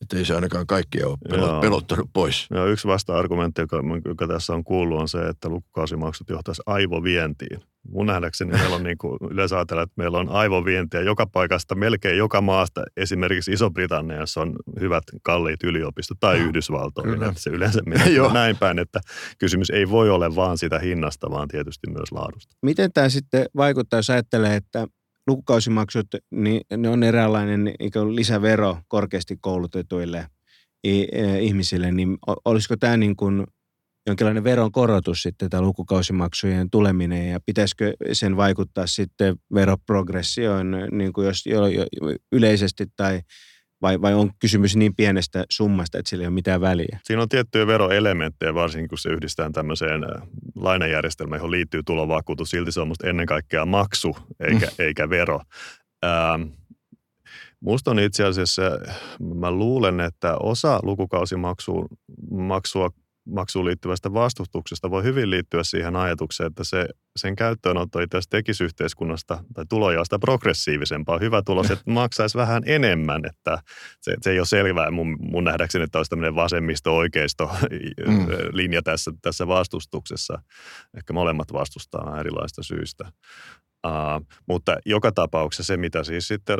Että ei se ainakaan kaikkia ole pelot, pelottanut pois. Joo, yksi vasta-argumentti, joka, joka tässä on kuullut, on se, että lukukausimaksut johtaisi aivovientiin. Mun nähdäkseni meillä on niin kuin, yleensä ajatella, että meillä on aivovientiä joka paikasta, melkein joka maasta. Esimerkiksi Iso-Britanniassa on hyvät kalliit yliopistot tai no, Yhdysvaltoihin. Että se yleensä menee näin päin, että kysymys ei voi olla vaan sitä hinnasta, vaan tietysti myös laadusta. Miten tämä sitten vaikuttaa, jos ajattelee, että lukukausimaksut, niin ne on eräänlainen lisävero korkeasti koulutetuille ihmisille, niin olisiko tämä niin kuin jonkinlainen veron korotus sitten tämä lukukausimaksujen tuleminen ja pitäisikö sen vaikuttaa sitten veroprogressioon niin kuin jos jo, jo, yleisesti tai vai, vai on kysymys niin pienestä summasta, että sillä ei ole mitään väliä? Siinä on tiettyjä veroelementtejä, varsinkin kun se yhdistetään tämmöiseen äh, lainajärjestelmään, johon liittyy tulovakuutus. Silti se on musta ennen kaikkea maksu eikä, mm. eikä vero. Ähm, Musta on itse asiassa, mä luulen, että osa lukukausimaksua maksuun liittyvästä vastustuksesta voi hyvin liittyä siihen ajatukseen, että se, sen käyttöönotto itse asiassa tekisi yhteiskunnasta tai tulojaosta progressiivisempaa. Hyvä tulos, että maksaisi vähän enemmän, että se, se ei ole selvää mun, mun nähdäkseni, että olisi tämmöinen vasemmisto-oikeisto mm. linja tässä, tässä vastustuksessa. Ehkä molemmat vastustaa erilaista syistä. Uh, mutta joka tapauksessa se, mitä siis sitten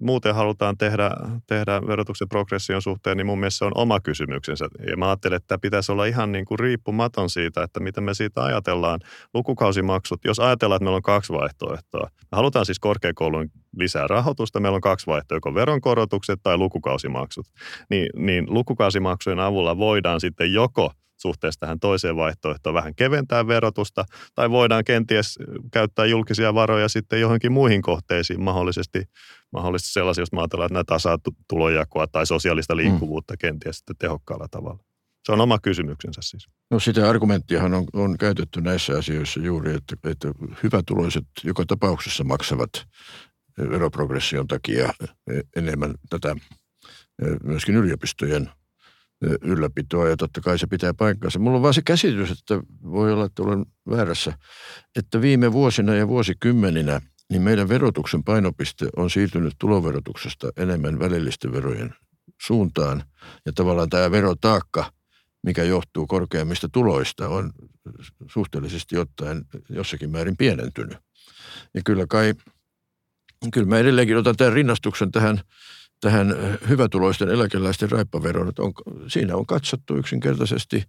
muuten halutaan tehdä, tehdä verotuksen progression suhteen, niin mun mielestä se on oma kysymyksensä. Ja mä ajattelen, että pitäisi olla ihan niin kuin riippumaton siitä, että mitä me siitä ajatellaan. Lukukausimaksut, jos ajatellaan, että meillä on kaksi vaihtoehtoa. Me halutaan siis korkeakoulun lisää rahoitusta, meillä on kaksi vaihtoehtoa, joko veronkorotukset tai lukukausimaksut. Niin, niin lukukausimaksujen avulla voidaan sitten joko – suhteessa tähän toiseen vaihtoehtoon vähän keventää verotusta, tai voidaan kenties käyttää julkisia varoja sitten johonkin muihin kohteisiin, mahdollisesti, mahdollisesti sellaisia, jos ajatellaan, että näitä tasaa tulojakoa tai sosiaalista mm. liikkuvuutta mm. kenties sitten tehokkaalla tavalla. Se on oma kysymyksensä siis. No sitä argumenttiahan on, on käytetty näissä asioissa juuri, että, että hyvätuloiset joka tapauksessa maksavat veroprogression takia enemmän tätä myöskin yliopistojen ylläpitoa ja totta kai se pitää paikkansa. Mulla on vaan se käsitys, että voi olla, että olen väärässä, että viime vuosina ja vuosikymmeninä niin meidän verotuksen painopiste on siirtynyt tuloverotuksesta enemmän välillisten verojen suuntaan. Ja tavallaan tämä verotaakka, mikä johtuu korkeammista tuloista, on suhteellisesti ottaen jossakin määrin pienentynyt. Ja kyllä kai, kyllä mä edelleenkin otan tämän rinnastuksen tähän tähän hyvätuloisten eläkeläisten raippaveroon, että on, siinä on katsottu yksinkertaisesti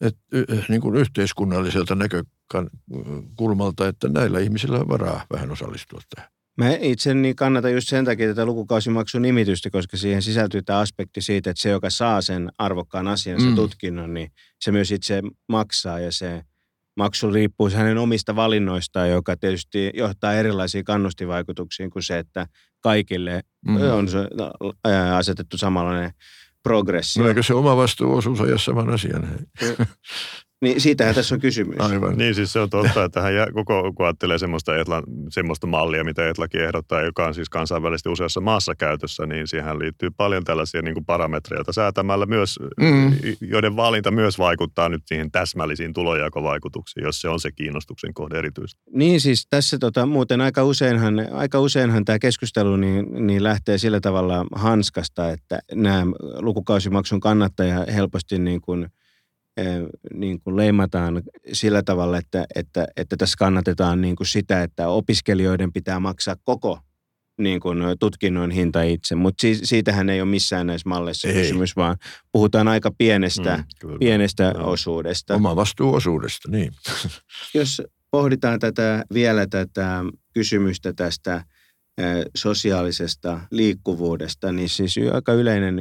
että, niin kuin yhteiskunnalliselta näkökulmalta, että näillä ihmisillä on varaa vähän osallistua tähän. Mä itse niin kannatan just sen takia tätä lukukausimaksun nimitystä, koska siihen sisältyy tämä aspekti siitä, että se, joka saa sen arvokkaan asian, sen mm. tutkinnon, niin se myös itse maksaa ja se maksu riippuu hänen omista valinnoistaan, joka tietysti johtaa erilaisiin kannustivaikutuksiin kuin se, että kaikille mm. on asetettu samanlainen progressio. No eikö se oma vastuuosuus aja saman asian? Niin siitähän tässä on kysymys. Aivan. Niin siis se on totta, että hän koko kun ajattelee semmoista, etla, semmoista mallia, mitä Etlaki ehdottaa, joka on siis kansainvälisesti useassa maassa käytössä, niin siihen liittyy paljon tällaisia niin kuin parametreja, joita säätämällä myös, mm. joiden valinta myös vaikuttaa nyt siihen täsmällisiin tulojakovaikutuksiin, jos se on se kiinnostuksen kohde erityisesti. Niin siis tässä tota, muuten aika useinhan, aika useinhan tämä keskustelu niin, niin lähtee sillä tavalla hanskasta, että nämä lukukausimaksun kannattaja helposti niin kuin – niin kuin leimataan sillä tavalla, että, että, että tässä kannatetaan niin kuin sitä, että opiskelijoiden pitää maksaa koko niin kuin tutkinnon hinta itse, mutta si- siitähän ei ole missään näissä malleissa ei. kysymys, vaan puhutaan aika pienestä, mm, pienestä no. osuudesta. Oma vastuuosuudesta, niin. Jos pohditaan tätä vielä tätä kysymystä tästä sosiaalisesta liikkuvuudesta, niin siis aika yleinen,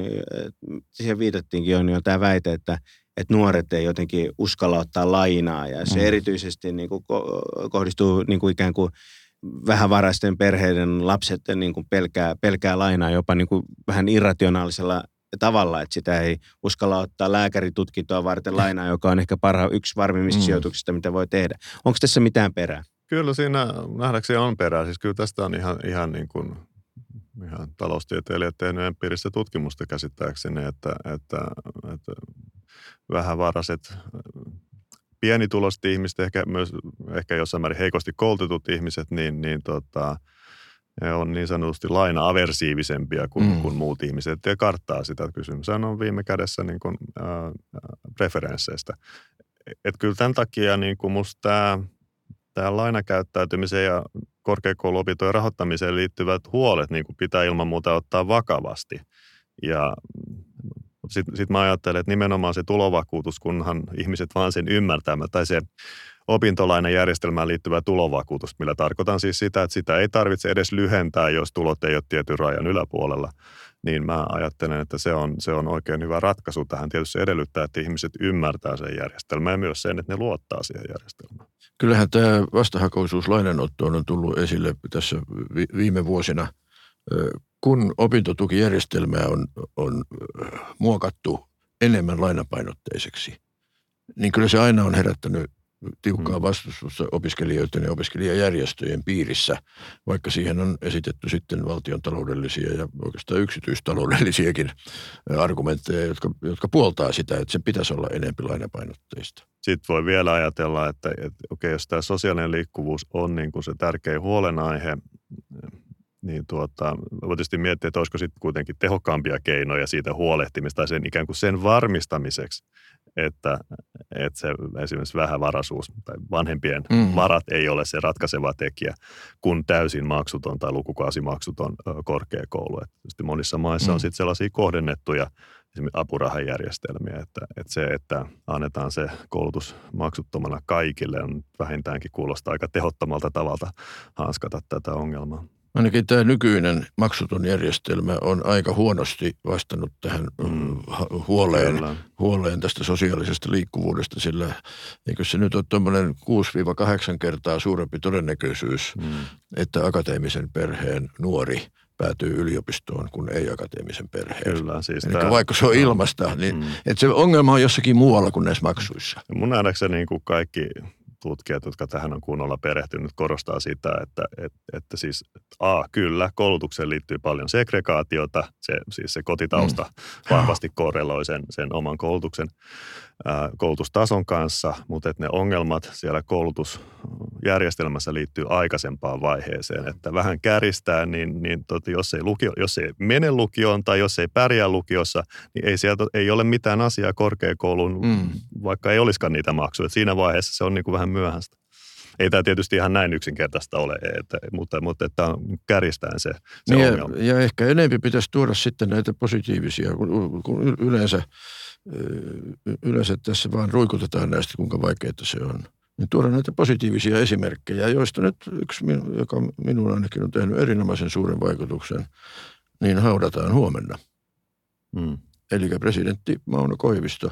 siihen viitattiinkin on jo tämä väite, että että nuoret ei jotenkin uskalla ottaa lainaa ja se mm. erityisesti niin kuin kohdistuu niin kuin ikään kuin vähävaraisten perheiden lapset niin kuin pelkää, pelkää lainaa jopa niin kuin vähän irrationaalisella tavalla, että sitä ei uskalla ottaa lääkäritutkintoa varten lainaa, joka on ehkä parha, yksi varmimmista mm. sijoituksista, mitä voi tehdä. Onko tässä mitään perää? Kyllä siinä nähdäkseni on perää. Siis kyllä tästä on ihan, ihan niin kuin ihan taloustieteilijät tehnyt empiiristä tutkimusta käsittääkseni, että, että, että vähävaraiset pienituloiset ihmiset, ehkä myös ehkä jossain määrin heikosti koulutetut ihmiset, niin, niin tota, he on niin sanotusti laina-aversiivisempia kuin, mm. kuin muut ihmiset ja karttaa sitä. Kysymys on viime kädessä niin kuin, äh, preferensseistä. Et kyllä tämän takia niin kuin musta tämä, tämä lainakäyttäytymiseen ja korkeakouluopintojen rahoittamiseen liittyvät huolet niin kuin pitää ilman muuta ottaa vakavasti. Ja sitten sit mä ajattelen, että nimenomaan se tulovakuutus, kunhan ihmiset vaan sen ymmärtää, tai se opintolainajärjestelmään liittyvä tulovakuutus, millä tarkoitan siis sitä, että sitä ei tarvitse edes lyhentää, jos tulot ei ole tietyn rajan yläpuolella. Niin mä ajattelen, että se on, se on oikein hyvä ratkaisu tähän. Tietysti se edellyttää, että ihmiset ymmärtää sen järjestelmän ja myös sen, että ne luottaa siihen järjestelmään. Kyllähän tämä vastahakoisuus lainanottoon on tullut esille tässä viime vuosina kun opintotukijärjestelmää on, on muokattu enemmän lainapainotteiseksi, niin kyllä se aina on herättänyt tiukkaa hmm. vastustusta opiskelijoiden ja opiskelijajärjestöjen piirissä, vaikka siihen on esitetty sitten valtion taloudellisia ja oikeastaan yksityistaloudellisiakin argumentteja, jotka, jotka puoltaa sitä, että se pitäisi olla enempi lainapainotteista. Sitten voi vielä ajatella, että, että okei, jos tämä sosiaalinen liikkuvuus on niin kuin se tärkein huolenaihe, niin tuota, voi tietysti miettiä, että olisiko sitten kuitenkin tehokkaampia keinoja siitä huolehtimista sen ikään kuin sen varmistamiseksi, että, että se esimerkiksi vähävaraisuus tai vanhempien mm. varat ei ole se ratkaiseva tekijä, kun täysin maksuton tai lukukausimaksuton korkeakoulu. Että monissa maissa mm. on sitten sellaisia kohdennettuja esimerkiksi apurahajärjestelmiä, että, että se, että annetaan se koulutus maksuttomana kaikille, on vähintäänkin kuulostaa aika tehottomalta tavalta hanskata tätä ongelmaa. Ainakin tämä nykyinen maksuton järjestelmä on aika huonosti vastannut tähän mm. huoleen, huoleen tästä sosiaalisesta liikkuvuudesta, sillä eikö se nyt ole tuommoinen 6-8 kertaa suurempi todennäköisyys, mm. että akateemisen perheen nuori päätyy yliopistoon kuin ei-akateemisen perheen. Kyllä, siis Eli tämä, vaikka se on ilmasta, niin mm. että se ongelma on jossakin muualla kuin näissä maksuissa. Mun nähdäkseni niin kuin kaikki tutkijat, jotka tähän on kunnolla perehtynyt, korostaa sitä, että, että, että siis A, kyllä, koulutukseen liittyy paljon segregaatiota, se, siis se kotitausta mm. vahvasti korreloi sen, sen oman koulutuksen koulutustason kanssa, mutta että ne ongelmat siellä koulutusjärjestelmässä liittyy aikaisempaan vaiheeseen. Että vähän käristää, niin, niin tota, jos, ei lukio, jos ei mene lukioon tai jos ei pärjää lukiossa, niin ei, sieltä, ei ole mitään asiaa korkeakouluun, mm. vaikka ei olisikaan niitä maksuja. Siinä vaiheessa se on niin kuin vähän myöhäistä. Ei tämä tietysti ihan näin yksinkertaista ole, että, mutta, mutta että on kärjistäen se, se niin ongelma. Ja, ja ehkä enempi pitäisi tuoda sitten näitä positiivisia, kun, kun yleensä – yleensä tässä vaan ruikutetaan näistä, kuinka vaikeaa se on. Niin tuoda näitä positiivisia esimerkkejä, joista nyt yksi, joka minulla ainakin on tehnyt erinomaisen suuren vaikutuksen, niin haudataan huomenna. Hmm. Eli presidentti Mauno Koivisto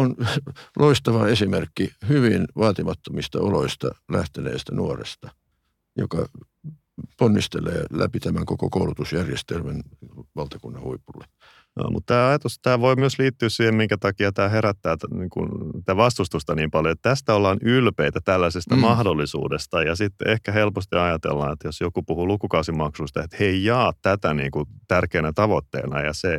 on loistava esimerkki hyvin vaatimattomista oloista lähteneestä nuoresta, joka ponnistelee läpi tämän koko koulutusjärjestelmän valtakunnan huipulle. No, mutta tämä ajatus, tämä voi myös liittyä siihen, minkä takia tämä herättää niin kuin, tämä vastustusta niin paljon, että tästä ollaan ylpeitä tällaisesta mm. mahdollisuudesta ja sitten ehkä helposti ajatellaan, että jos joku puhuu lukukausimaksusta, että hei jaa tätä niin kuin tärkeänä tavoitteena ja se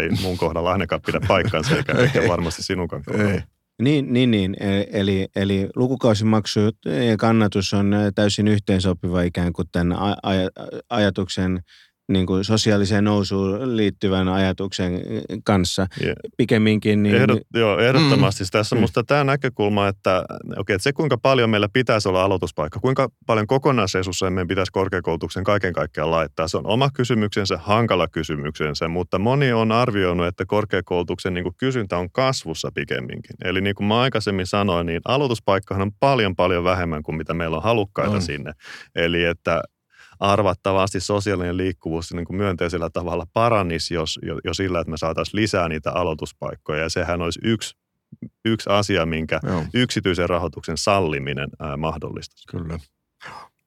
ei mun kohdalla ainakaan pidä paikkansa eikä, eikä varmasti sinunkaan kohdalla. Niin, niin, niin. E, eli, eli lukukausimaksu ja kannatus on täysin yhteensopiva ikään kuin tämän aj- ajatuksen niin kuin sosiaaliseen nousuun liittyvän ajatuksen kanssa. Yeah. Pikemminkin niin... Ehdot, joo, ehdottomasti. Mm. Tässä on mm. minusta tämä näkökulma, että, okay, että se kuinka paljon meillä pitäisi olla aloituspaikka, kuinka paljon kokonaisresursseja meidän pitäisi korkeakoulutuksen kaiken kaikkiaan laittaa. Se on oma kysymyksensä, hankala kysymyksensä, mutta moni on arvioinut, että korkeakoulutuksen niin kuin kysyntä on kasvussa pikemminkin. Eli niin kuin mä aikaisemmin sanoin, niin aloituspaikkahan on paljon paljon vähemmän kuin mitä meillä on halukkaita on. sinne. Eli että arvattavasti sosiaalinen liikkuvuus niin kuin myönteisellä tavalla paranisi, jos, jo, jo sillä, että me saataisiin lisää niitä aloituspaikkoja. Ja sehän olisi yksi, yksi asia, minkä Joo. yksityisen rahoituksen salliminen ää, mahdollistaisi. Kyllä.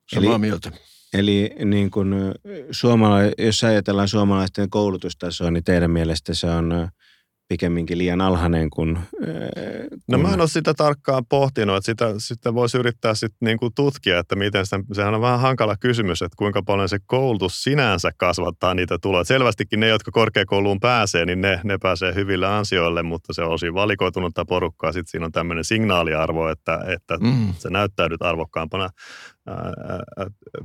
Samaa eli, mieltä. Eli niin kuin suomala- jos ajatellaan suomalaisten koulutustasoa, niin teidän mielestä se on pikemminkin liian alhainen kuin... No mä en ole sitä tarkkaan pohtinut, että sitä, sitä voisi yrittää sitten niinku tutkia, että miten sitä, sehän on vähän hankala kysymys, että kuinka paljon se koulutus sinänsä kasvattaa niitä tuloja. Selvästikin ne, jotka korkeakouluun pääsee, niin ne, ne pääsee hyville ansioille, mutta se on osin valikoitunutta porukkaa. Sitten siinä on tämmöinen signaaliarvo, että, että mm. se näyttäydyt arvokkaampana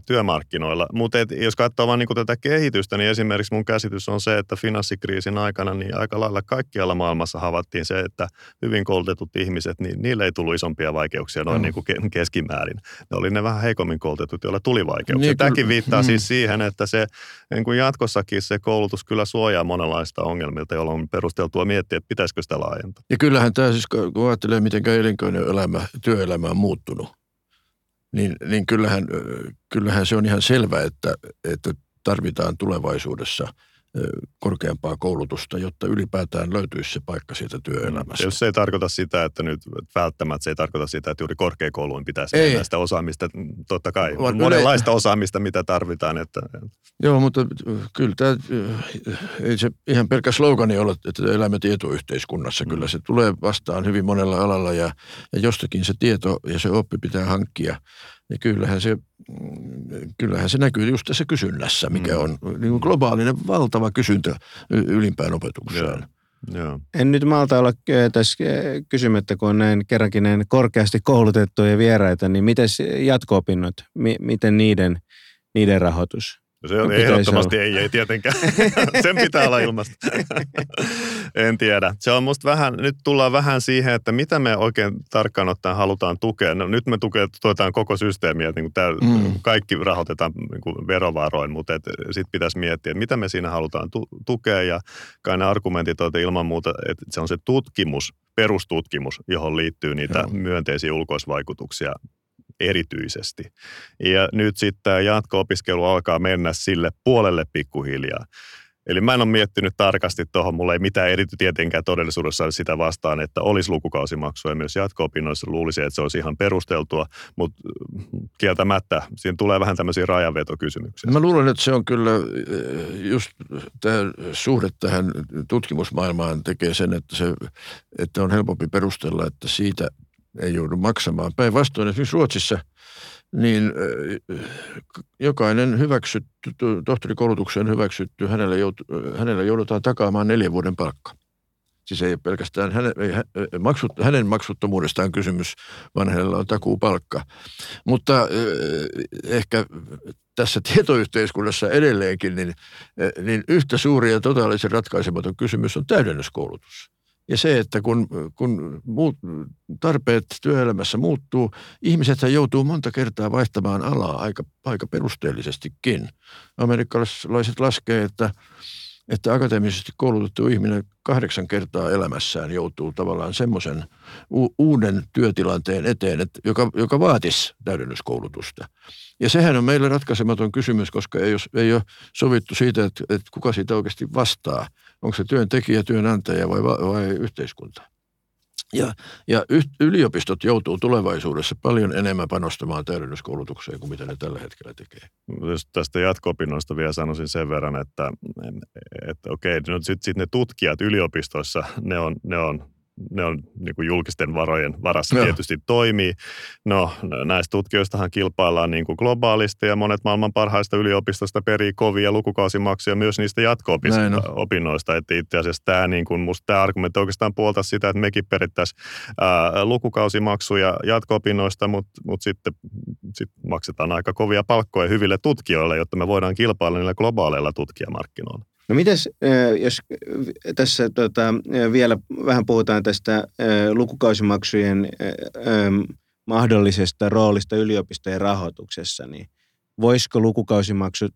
työmarkkinoilla. Mutta jos katsoo vain niin tätä kehitystä, niin esimerkiksi mun käsitys on se, että finanssikriisin aikana niin aika lailla kaikkialla maailmassa havaittiin se, että hyvin koulutetut ihmiset, niin niille ei tullut isompia vaikeuksia noin mm. niin kuin keskimäärin. Ne oli ne vähän heikommin koulutetut, joilla tuli vaikeuksia. Niin, Tämäkin viittaa mm. siis siihen, että se niin kuin jatkossakin se koulutus kyllä suojaa monenlaista ongelmilta, jolloin on perusteltua miettiä, että pitäisikö sitä laajentaa. Ja kyllähän tämä siis, kun ajattelee, miten elinkeinoelämä, työelämä on muuttunut, niin, niin kyllähän, kyllähän se on ihan selvä, että, että tarvitaan tulevaisuudessa – korkeampaa koulutusta, jotta ylipäätään löytyisi se paikka siitä työelämästä. Jos se ei tarkoita sitä, että nyt välttämättä se ei tarkoita sitä, että juuri korkeakouluun pitäisi ei. mennä sitä osaamista, totta kai on monenlaista yle... osaamista, mitä tarvitaan. Että... Joo, mutta kyllä tämä, ei se ihan pelkkä slogani ole, että elämme tietoyhteiskunnassa. Mm. Kyllä se tulee vastaan hyvin monella alalla ja, ja jostakin se tieto ja se oppi pitää hankkia. Ja kyllähän se, kyllähän se näkyy just tässä kysynnässä, mikä mm. on niin kuin globaalinen valtava kysyntä ylimpään opetukseen. Joo. Joo. En nyt malta olla tässä kysymättä, kun on näin kerrankin näin korkeasti koulutettuja vieraita, niin miten jatko-opinnot, miten niiden, niiden rahoitus? Se on ehdottomasti ei, ei tietenkään. Sen pitää olla ilmasta. en tiedä. Se on musta vähän, nyt tullaan vähän siihen, että mitä me oikein tarkkaan ottaen halutaan tukea. No, nyt me tuetaan koko systeemiä, että niin tää, mm. kaikki rahoitetaan niin verovaroin, mutta sitten pitäisi miettiä, että mitä me siinä halutaan tu- tukea. Ja kai ne argumentit on ilman muuta, että se on se tutkimus, perustutkimus, johon liittyy niitä Joo. myönteisiä ulkoisvaikutuksia erityisesti. Ja nyt sitten jatko-opiskelu alkaa mennä sille puolelle pikkuhiljaa. Eli mä en ole miettinyt tarkasti tuohon, mulla ei mitään erityisesti tietenkään todellisuudessa sitä vastaan, että olisi lukukausimaksuja myös jatko-opinnoissa. Luulisin, että se olisi ihan perusteltua, mutta kieltämättä siinä tulee vähän tämmöisiä rajanvetokysymyksiä. Mä luulen, että se on kyllä just tämä suhde tähän tutkimusmaailmaan tekee sen, että, se, että on helpompi perustella, että siitä ei joudu maksamaan. Päinvastoin esimerkiksi Ruotsissa niin jokainen hyväksytty, tohtorikoulutukseen hyväksytty, hänelle, joutu, hänelle joudutaan takaamaan neljän vuoden palkka. Siis ei pelkästään hänen, ei, maksut, hänen maksuttomuudestaan kysymys, vaan hänellä on takuupalkka. Mutta ehkä tässä tietoyhteiskunnassa edelleenkin, niin, niin yhtä suuri ja totaalisen ratkaisematon kysymys on täydennyskoulutus. Ja se, että kun, kun muut, tarpeet työelämässä muuttuu, ihmiset joutuu monta kertaa vaihtamaan alaa aika, aika perusteellisestikin. Amerikkalaiset laskee, että, että akateemisesti koulutettu ihminen kahdeksan kertaa elämässään joutuu tavallaan semmoisen u- uuden työtilanteen eteen, että, joka, joka vaatisi täydennyskoulutusta. Ja sehän on meille ratkaisematon kysymys, koska ei ole, ei ole sovittu siitä, että, että kuka siitä oikeasti vastaa – onko se työntekijä, työnantaja vai, vai yhteiskunta. Ja, ja yliopistot joutuu tulevaisuudessa paljon enemmän panostamaan täydennyskoulutukseen kuin mitä ne tällä hetkellä tekee. Jos tästä jatko-opinnoista vielä sanoisin sen verran, että, että okei, no sitten sit ne tutkijat yliopistoissa, ne on, ne on ne on niin kuin julkisten varojen varassa Joo. tietysti toimii. No näistä tutkijoistahan kilpaillaan niin kuin globaalisti ja monet maailman parhaista yliopistosta perii kovia lukukausimaksuja myös niistä jatko-opinnoista. Että itse asiassa tämä, niin kuin, musta tämä argumentti oikeastaan puolta sitä, että mekin perittäisiin ää, lukukausimaksuja jatko-opinnoista, mutta, mutta sitten sit maksetaan aika kovia palkkoja hyville tutkijoille, jotta me voidaan kilpailla niillä globaaleilla tutkijamarkkinoilla. No mites, jos tässä tota, vielä vähän puhutaan tästä lukukausimaksujen mahdollisesta roolista yliopistojen rahoituksessa, niin voisiko lukukausimaksut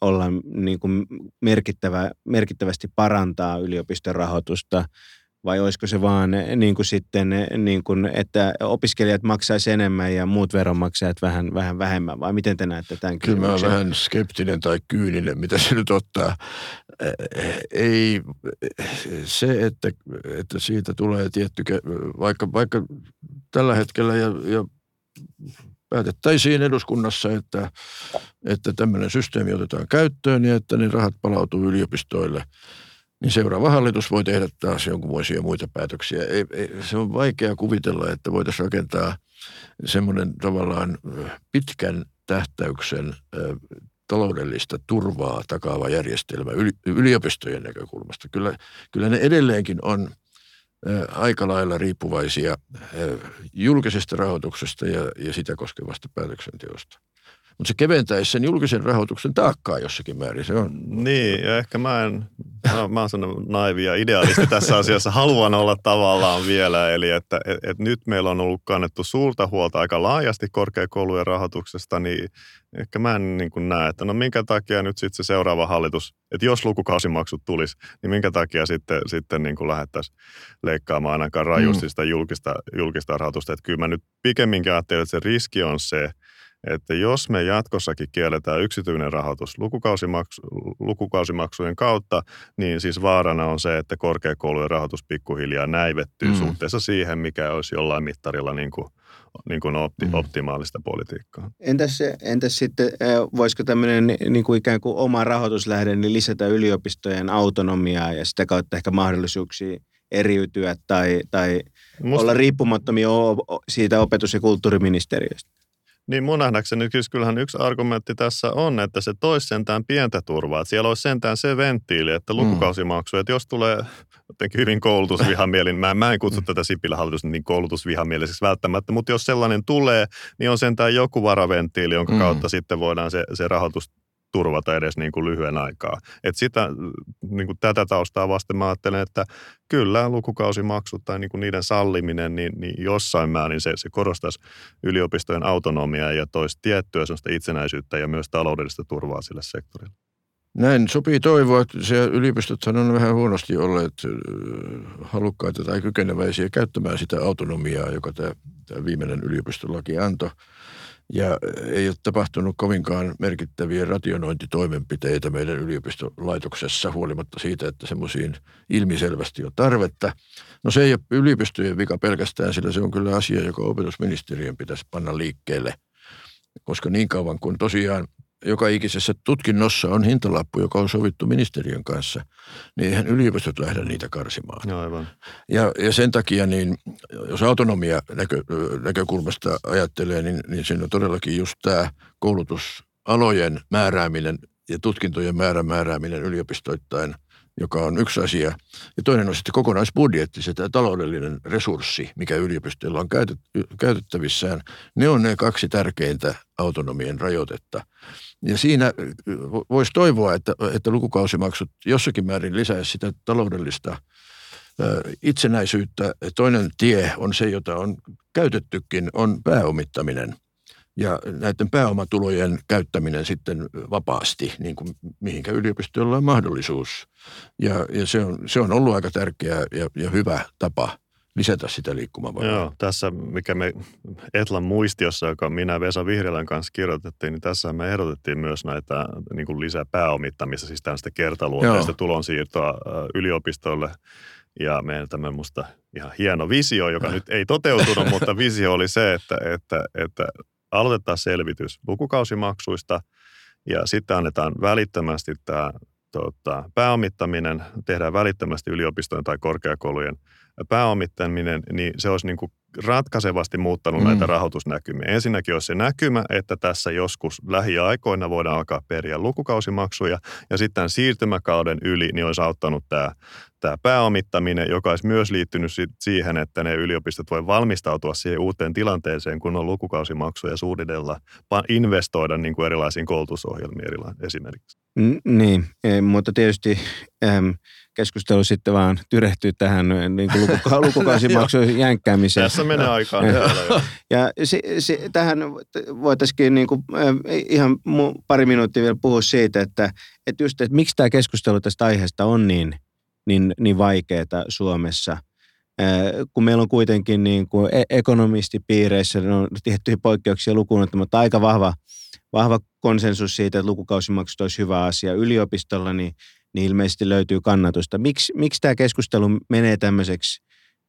olla niin kuin merkittävä, merkittävästi parantaa yliopiston rahoitusta vai olisiko se vaan eh, niin kuin sitten, eh, niin kuin, että opiskelijat maksaisi enemmän ja muut veronmaksajat vähän, vähän vähemmän, vai miten te näette tämän Kyllä mä olen vähän skeptinen tai kyyninen, mitä se nyt ottaa. Eh, ei se, että, että siitä tulee tietty, vaikka, vaikka tällä hetkellä ja, ja päätettäisiin eduskunnassa, että, että tämmöinen systeemi otetaan käyttöön ja että ne rahat palautuu yliopistoille – niin seuraava hallitus voi tehdä taas jonkunmoisia muita päätöksiä. Ei, ei, se on vaikea kuvitella, että voitaisiin rakentaa semmoinen tavallaan pitkän tähtäyksen taloudellista turvaa takaava järjestelmä yliopistojen näkökulmasta. Kyllä, kyllä ne edelleenkin on aika lailla riippuvaisia julkisesta rahoituksesta ja, ja sitä koskevasta päätöksenteosta mutta se keventäisi sen julkisen rahoituksen taakkaa jossakin määrin. Se on. Niin, ja ehkä mä en, mä, mä oon sellainen naivi ja idealisti tässä asiassa, haluan olla tavallaan vielä, eli että et, et nyt meillä on ollut kannettu suurta huolta aika laajasti korkeakoulujen rahoituksesta, niin ehkä mä en niin kuin näe, että no minkä takia nyt sitten se seuraava hallitus, että jos lukukausimaksut tulisi, niin minkä takia sitten, sitten niin kuin lähdettäisiin leikkaamaan ainakaan rajusti mm. sitä julkista, julkista rahoitusta. Että kyllä mä nyt pikemminkin ajattelen, että se riski on se, että jos me jatkossakin kielletään yksityinen rahoitus lukukausimaksu, lukukausimaksujen kautta, niin siis vaarana on se, että korkeakoulujen rahoitus pikkuhiljaa näivettyy mm. suhteessa siihen, mikä olisi jollain mittarilla niin kuin, niin kuin opti, mm. optimaalista politiikkaa. Entäs, entäs sitten, voisiko tämmöinen niin kuin ikään kuin oma rahoituslähde niin lisätä yliopistojen autonomiaa ja sitä kautta ehkä mahdollisuuksia eriytyä tai, tai Musta... olla riippumattomia siitä opetus- ja kulttuuriministeriöstä? Niin mun nähdäkseni kyllähän yksi argumentti tässä on, että se toisi sentään pientä turvaa. Että siellä olisi sentään se venttiili, että mm. lukukausimaksu, että jos tulee jotenkin hyvin koulutusvihamielin, mä, mä en kutsu mm. tätä Sipilän hallitusta niin koulutusvihamieliseksi välttämättä, mutta jos sellainen tulee, niin on sentään joku varaventtiili, jonka mm. kautta sitten voidaan se, se rahoitus turvata edes niin kuin lyhyen aikaa. Et sitä, niin kuin tätä taustaa vasten mä ajattelen, että kyllä lukukausimaksut tai niin kuin niiden salliminen, niin, niin jossain määrin se, se korostaisi yliopistojen autonomiaa ja toisi tiettyä itsenäisyyttä ja myös taloudellista turvaa sille sektorille. Näin sopii toivoa, että se yliopistot on vähän huonosti olleet halukkaita tai kykeneväisiä käyttämään sitä autonomiaa, joka tämä, tämä viimeinen yliopistolaki antoi. Ja ei ole tapahtunut kovinkaan merkittäviä rationointitoimenpiteitä meidän yliopistolaitoksessa huolimatta siitä, että semmoisiin ilmiselvästi on tarvetta. No se ei ole yliopistojen vika pelkästään, sillä se on kyllä asia, joka opetusministeriön pitäisi panna liikkeelle. Koska niin kauan kuin tosiaan joka ikisessä tutkinnossa on hintalappu, joka on sovittu ministeriön kanssa, niin eihän yliopistot lähde niitä karsimaan. No, aivan. Ja, ja sen takia, niin jos autonomia näkö, näkökulmasta ajattelee, niin, niin siinä on todellakin just tämä koulutusalojen määrääminen ja tutkintojen määrän määrääminen yliopistoittain – joka on yksi asia. Ja toinen on sitten kokonaisbudjetti, se tämä taloudellinen resurssi, mikä yliopistoilla on käytettävissään. Ne on ne kaksi tärkeintä autonomien rajoitetta. Ja siinä voisi toivoa, että, että lukukausimaksut jossakin määrin lisäisi sitä taloudellista itsenäisyyttä. Toinen tie on se, jota on käytettykin, on pääomittaminen ja näiden pääomatulojen käyttäminen sitten vapaasti, niin kuin mihinkä yliopistolla on mahdollisuus. Ja, ja se, on, se on ollut aika tärkeä ja, ja hyvä tapa lisätä sitä liikkumavaraa. Joo, tässä mikä me Etlan muistiossa, joka minä Vesa Vihriälän kanssa kirjoitettiin, niin tässä me ehdotettiin myös näitä niin kuin lisää pääomittamista, siis tällaista kertaluonteista Joo. tulonsiirtoa yliopistolle. Ja meillä tämä musta ihan hieno visio, joka nyt ei toteutunut, mutta visio oli se, että, että, että aloitetaan selvitys lukukausimaksuista ja sitten annetaan välittömästi tämä tota, pääomittaminen, tehdään välittömästi yliopistojen tai korkeakoulujen pääomittaminen, niin se olisi niin kuin ratkaisevasti muuttanut mm. näitä rahoitusnäkymiä. Ensinnäkin olisi se näkymä, että tässä joskus lähiaikoina voidaan alkaa periä lukukausimaksuja, ja sitten siirtymäkauden yli niin olisi auttanut tämä, tämä pääomittaminen, joka olisi myös liittynyt siihen, että ne yliopistot voi valmistautua siihen uuteen tilanteeseen, kun on lukukausimaksuja suunnitella, investoida niin kuin erilaisiin koulutusohjelmiin esimerkiksi. Mm, niin, e, mutta tietysti ähm, keskustelu sitten vaan tyrehtyy tähän niin kuin lukuka- lukukausimaksujen jänkkäämiseen. Tässä menee aikaa. ja se, se, tähän voitaisiin niin kuin, ihan pari minuuttia vielä puhua siitä, että, että just, että miksi tämä keskustelu tästä aiheesta on niin, niin, niin vaikeaa Suomessa – kun meillä on kuitenkin niin kuin e-, ekonomistipiireissä on tiettyjä poikkeuksia lukuun mutta aika vahva, vahva konsensus siitä, että lukukausimaksut olisi hyvä asia. Yliopistolla niin niin ilmeisesti löytyy kannatusta. Miksi, miksi tämä keskustelu menee tämmöiseksi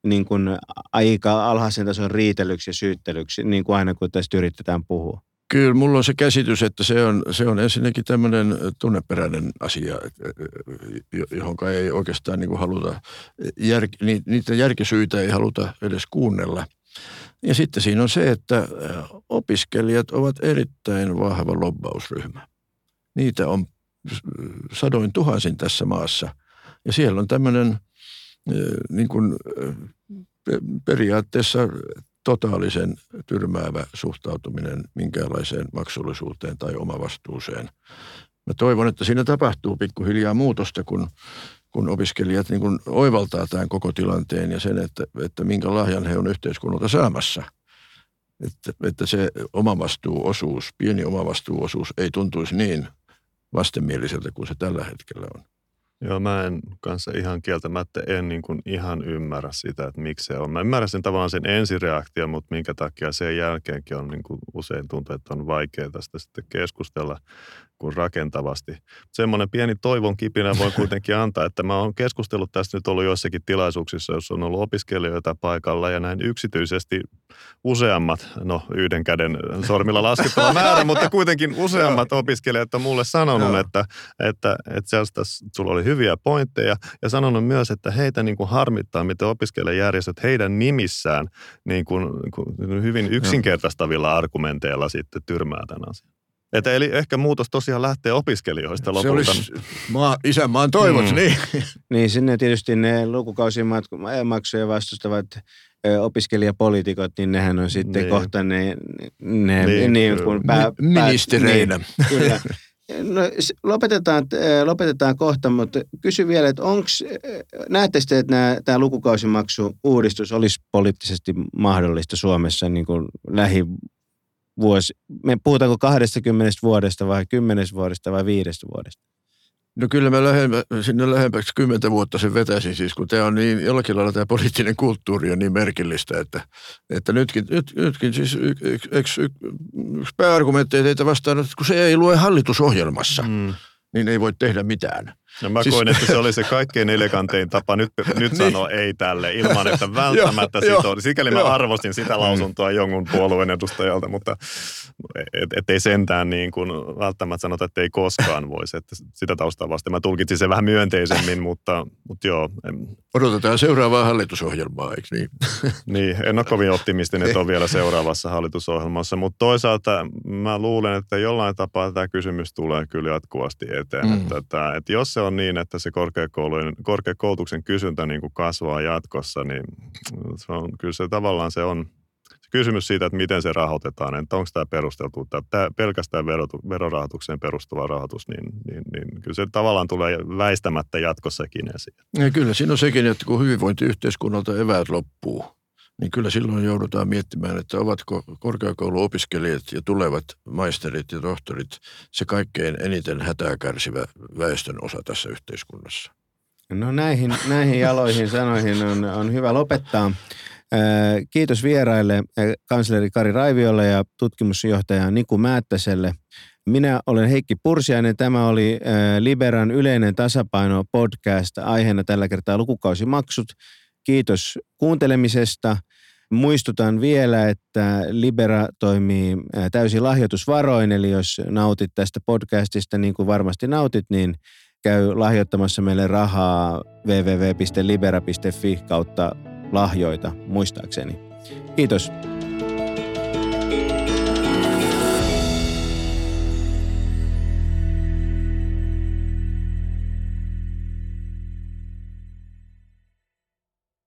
niin kuin aika alhaisen tason riitelyksi ja syyttelyksi, niin kuin aina kun tästä yritetään puhua? Kyllä, mulla on se käsitys, että se on, se on ensinnäkin tämmöinen tunneperäinen asia, johon ei oikeastaan niin haluta, jär, niitä järkisyitä ei haluta edes kuunnella. Ja sitten siinä on se, että opiskelijat ovat erittäin vahva lobbausryhmä. Niitä on sadoin tuhansin tässä maassa. Ja siellä on tämmöinen niin kuin, periaatteessa totaalisen tyrmäävä suhtautuminen minkäänlaiseen maksullisuuteen tai omavastuuseen. Mä toivon, että siinä tapahtuu pikkuhiljaa muutosta, kun, kun opiskelijat niin kun oivaltaa tämän koko tilanteen ja sen, että, että minkä lahjan he on yhteiskunnalta saamassa. Että, että se omavastuuosuus, pieni omavastuuosuus ei tuntuisi niin vastenmieliseltä kuin se tällä hetkellä on. Joo, mä en kanssa ihan kieltämättä en niin kuin ihan ymmärrä sitä, että miksi se on. Mä ymmärrän sen tavallaan sen ensireaktio, mutta minkä takia sen jälkeenkin on niin kuin usein tuntuu, että on vaikea tästä sitten keskustella kuin rakentavasti. Semmoinen pieni toivon kipinä voi kuitenkin antaa, että mä oon keskustellut tästä nyt ollut joissakin tilaisuuksissa, jos on ollut opiskelijoita paikalla ja näin yksityisesti useammat, no yhden käden sormilla laskettava määrä, mutta kuitenkin useammat opiskelijat on mulle sanonut, että, että, että sellaista, sulla oli hyviä pointteja ja sanonut myös, että heitä niin kuin harmittaa, miten opiskelijajärjestöt heidän nimissään niin kuin, niin kuin hyvin yksinkertaistavilla argumenteilla sitten tyrmää tämän asian. Että eli ehkä muutos tosiaan lähtee opiskelijoista lopulta. Se olisi maa, isänmaan toivot, mm. niin. niin, sinne tietysti ne lukukausimaksuja vastustavat opiskelijapoliitikot, niin nehän on sitten niin. kohta ne, ne niin, niin kuin pää, ministereinä. Niin, kyllä. No, lopetetaan, lopetetaan kohta, mutta kysy vielä, että onko, näette sitten, että tämä lukukausimaksu-uudistus olisi poliittisesti mahdollista Suomessa niin kuin lähi, vuosi, me puhutaanko 20 vuodesta vai 10 vuodesta vai viidestä vuodesta? No kyllä mä lähemmä, sinne lähempäksi kymmentä vuotta sen vetäisin, siis kun tämä on niin, jollakin lailla tämä poliittinen kulttuuri on niin merkillistä, että, että nytkin, nyt, nytkin siis yksi yks, yks, yksi pääargumentti teitä vastaan, että kun se ei lue hallitusohjelmassa, mm. niin ei voi tehdä mitään. No mä siis... koin, että se oli se kaikkein elegantein tapa nyt, nyt niin. sanoa ei tälle ilman, että välttämättä sitoo. Sikäli mä arvostin sitä lausuntoa jonkun puolueen edustajalta, mutta et, ei sentään niin kuin välttämättä sanota, että ei koskaan voisi. Että sitä taustaa vasten mä tulkitsin sen vähän myönteisemmin, mutta, mutta joo. Odotetaan seuraavaa hallitusohjelmaa, eikö niin? niin, en ole kovin optimistinen, että on vielä seuraavassa hallitusohjelmassa, mutta toisaalta mä luulen, että jollain tapaa tämä kysymys tulee kyllä jatkuvasti eteen. Mm. Että, että, että jos se on niin, että se korkeakoulutuksen kysyntä niin kuin kasvaa jatkossa, niin se on, kyllä se tavallaan se on se kysymys siitä, että miten se rahoitetaan, että onko tämä perusteltu, tämä pelkästään verorahoitukseen perustuva rahoitus, niin, niin, niin kyllä se tavallaan tulee väistämättä jatkossakin esiin. Ja kyllä siinä on sekin, että kun hyvinvointiyhteiskunnalta eväät loppuu, niin kyllä silloin joudutaan miettimään, että ovatko korkeakouluopiskelijat ja tulevat maisterit ja tohtorit se kaikkein eniten hätää kärsivä väestön osa tässä yhteiskunnassa. No näihin, näihin jaloihin sanoihin on, on hyvä lopettaa. Kiitos vieraille kansleri Kari Raiviolle ja tutkimusjohtaja Niku Määttäselle. Minä olen Heikki Pursiainen. Tämä oli Liberan yleinen tasapaino podcast aiheena tällä kertaa lukukausimaksut. Kiitos kuuntelemisesta. Muistutan vielä, että Libera toimii täysin lahjoitusvaroin, eli jos nautit tästä podcastista niin kuin varmasti nautit, niin käy lahjoittamassa meille rahaa www.libera.fi kautta lahjoita muistaakseni. Kiitos.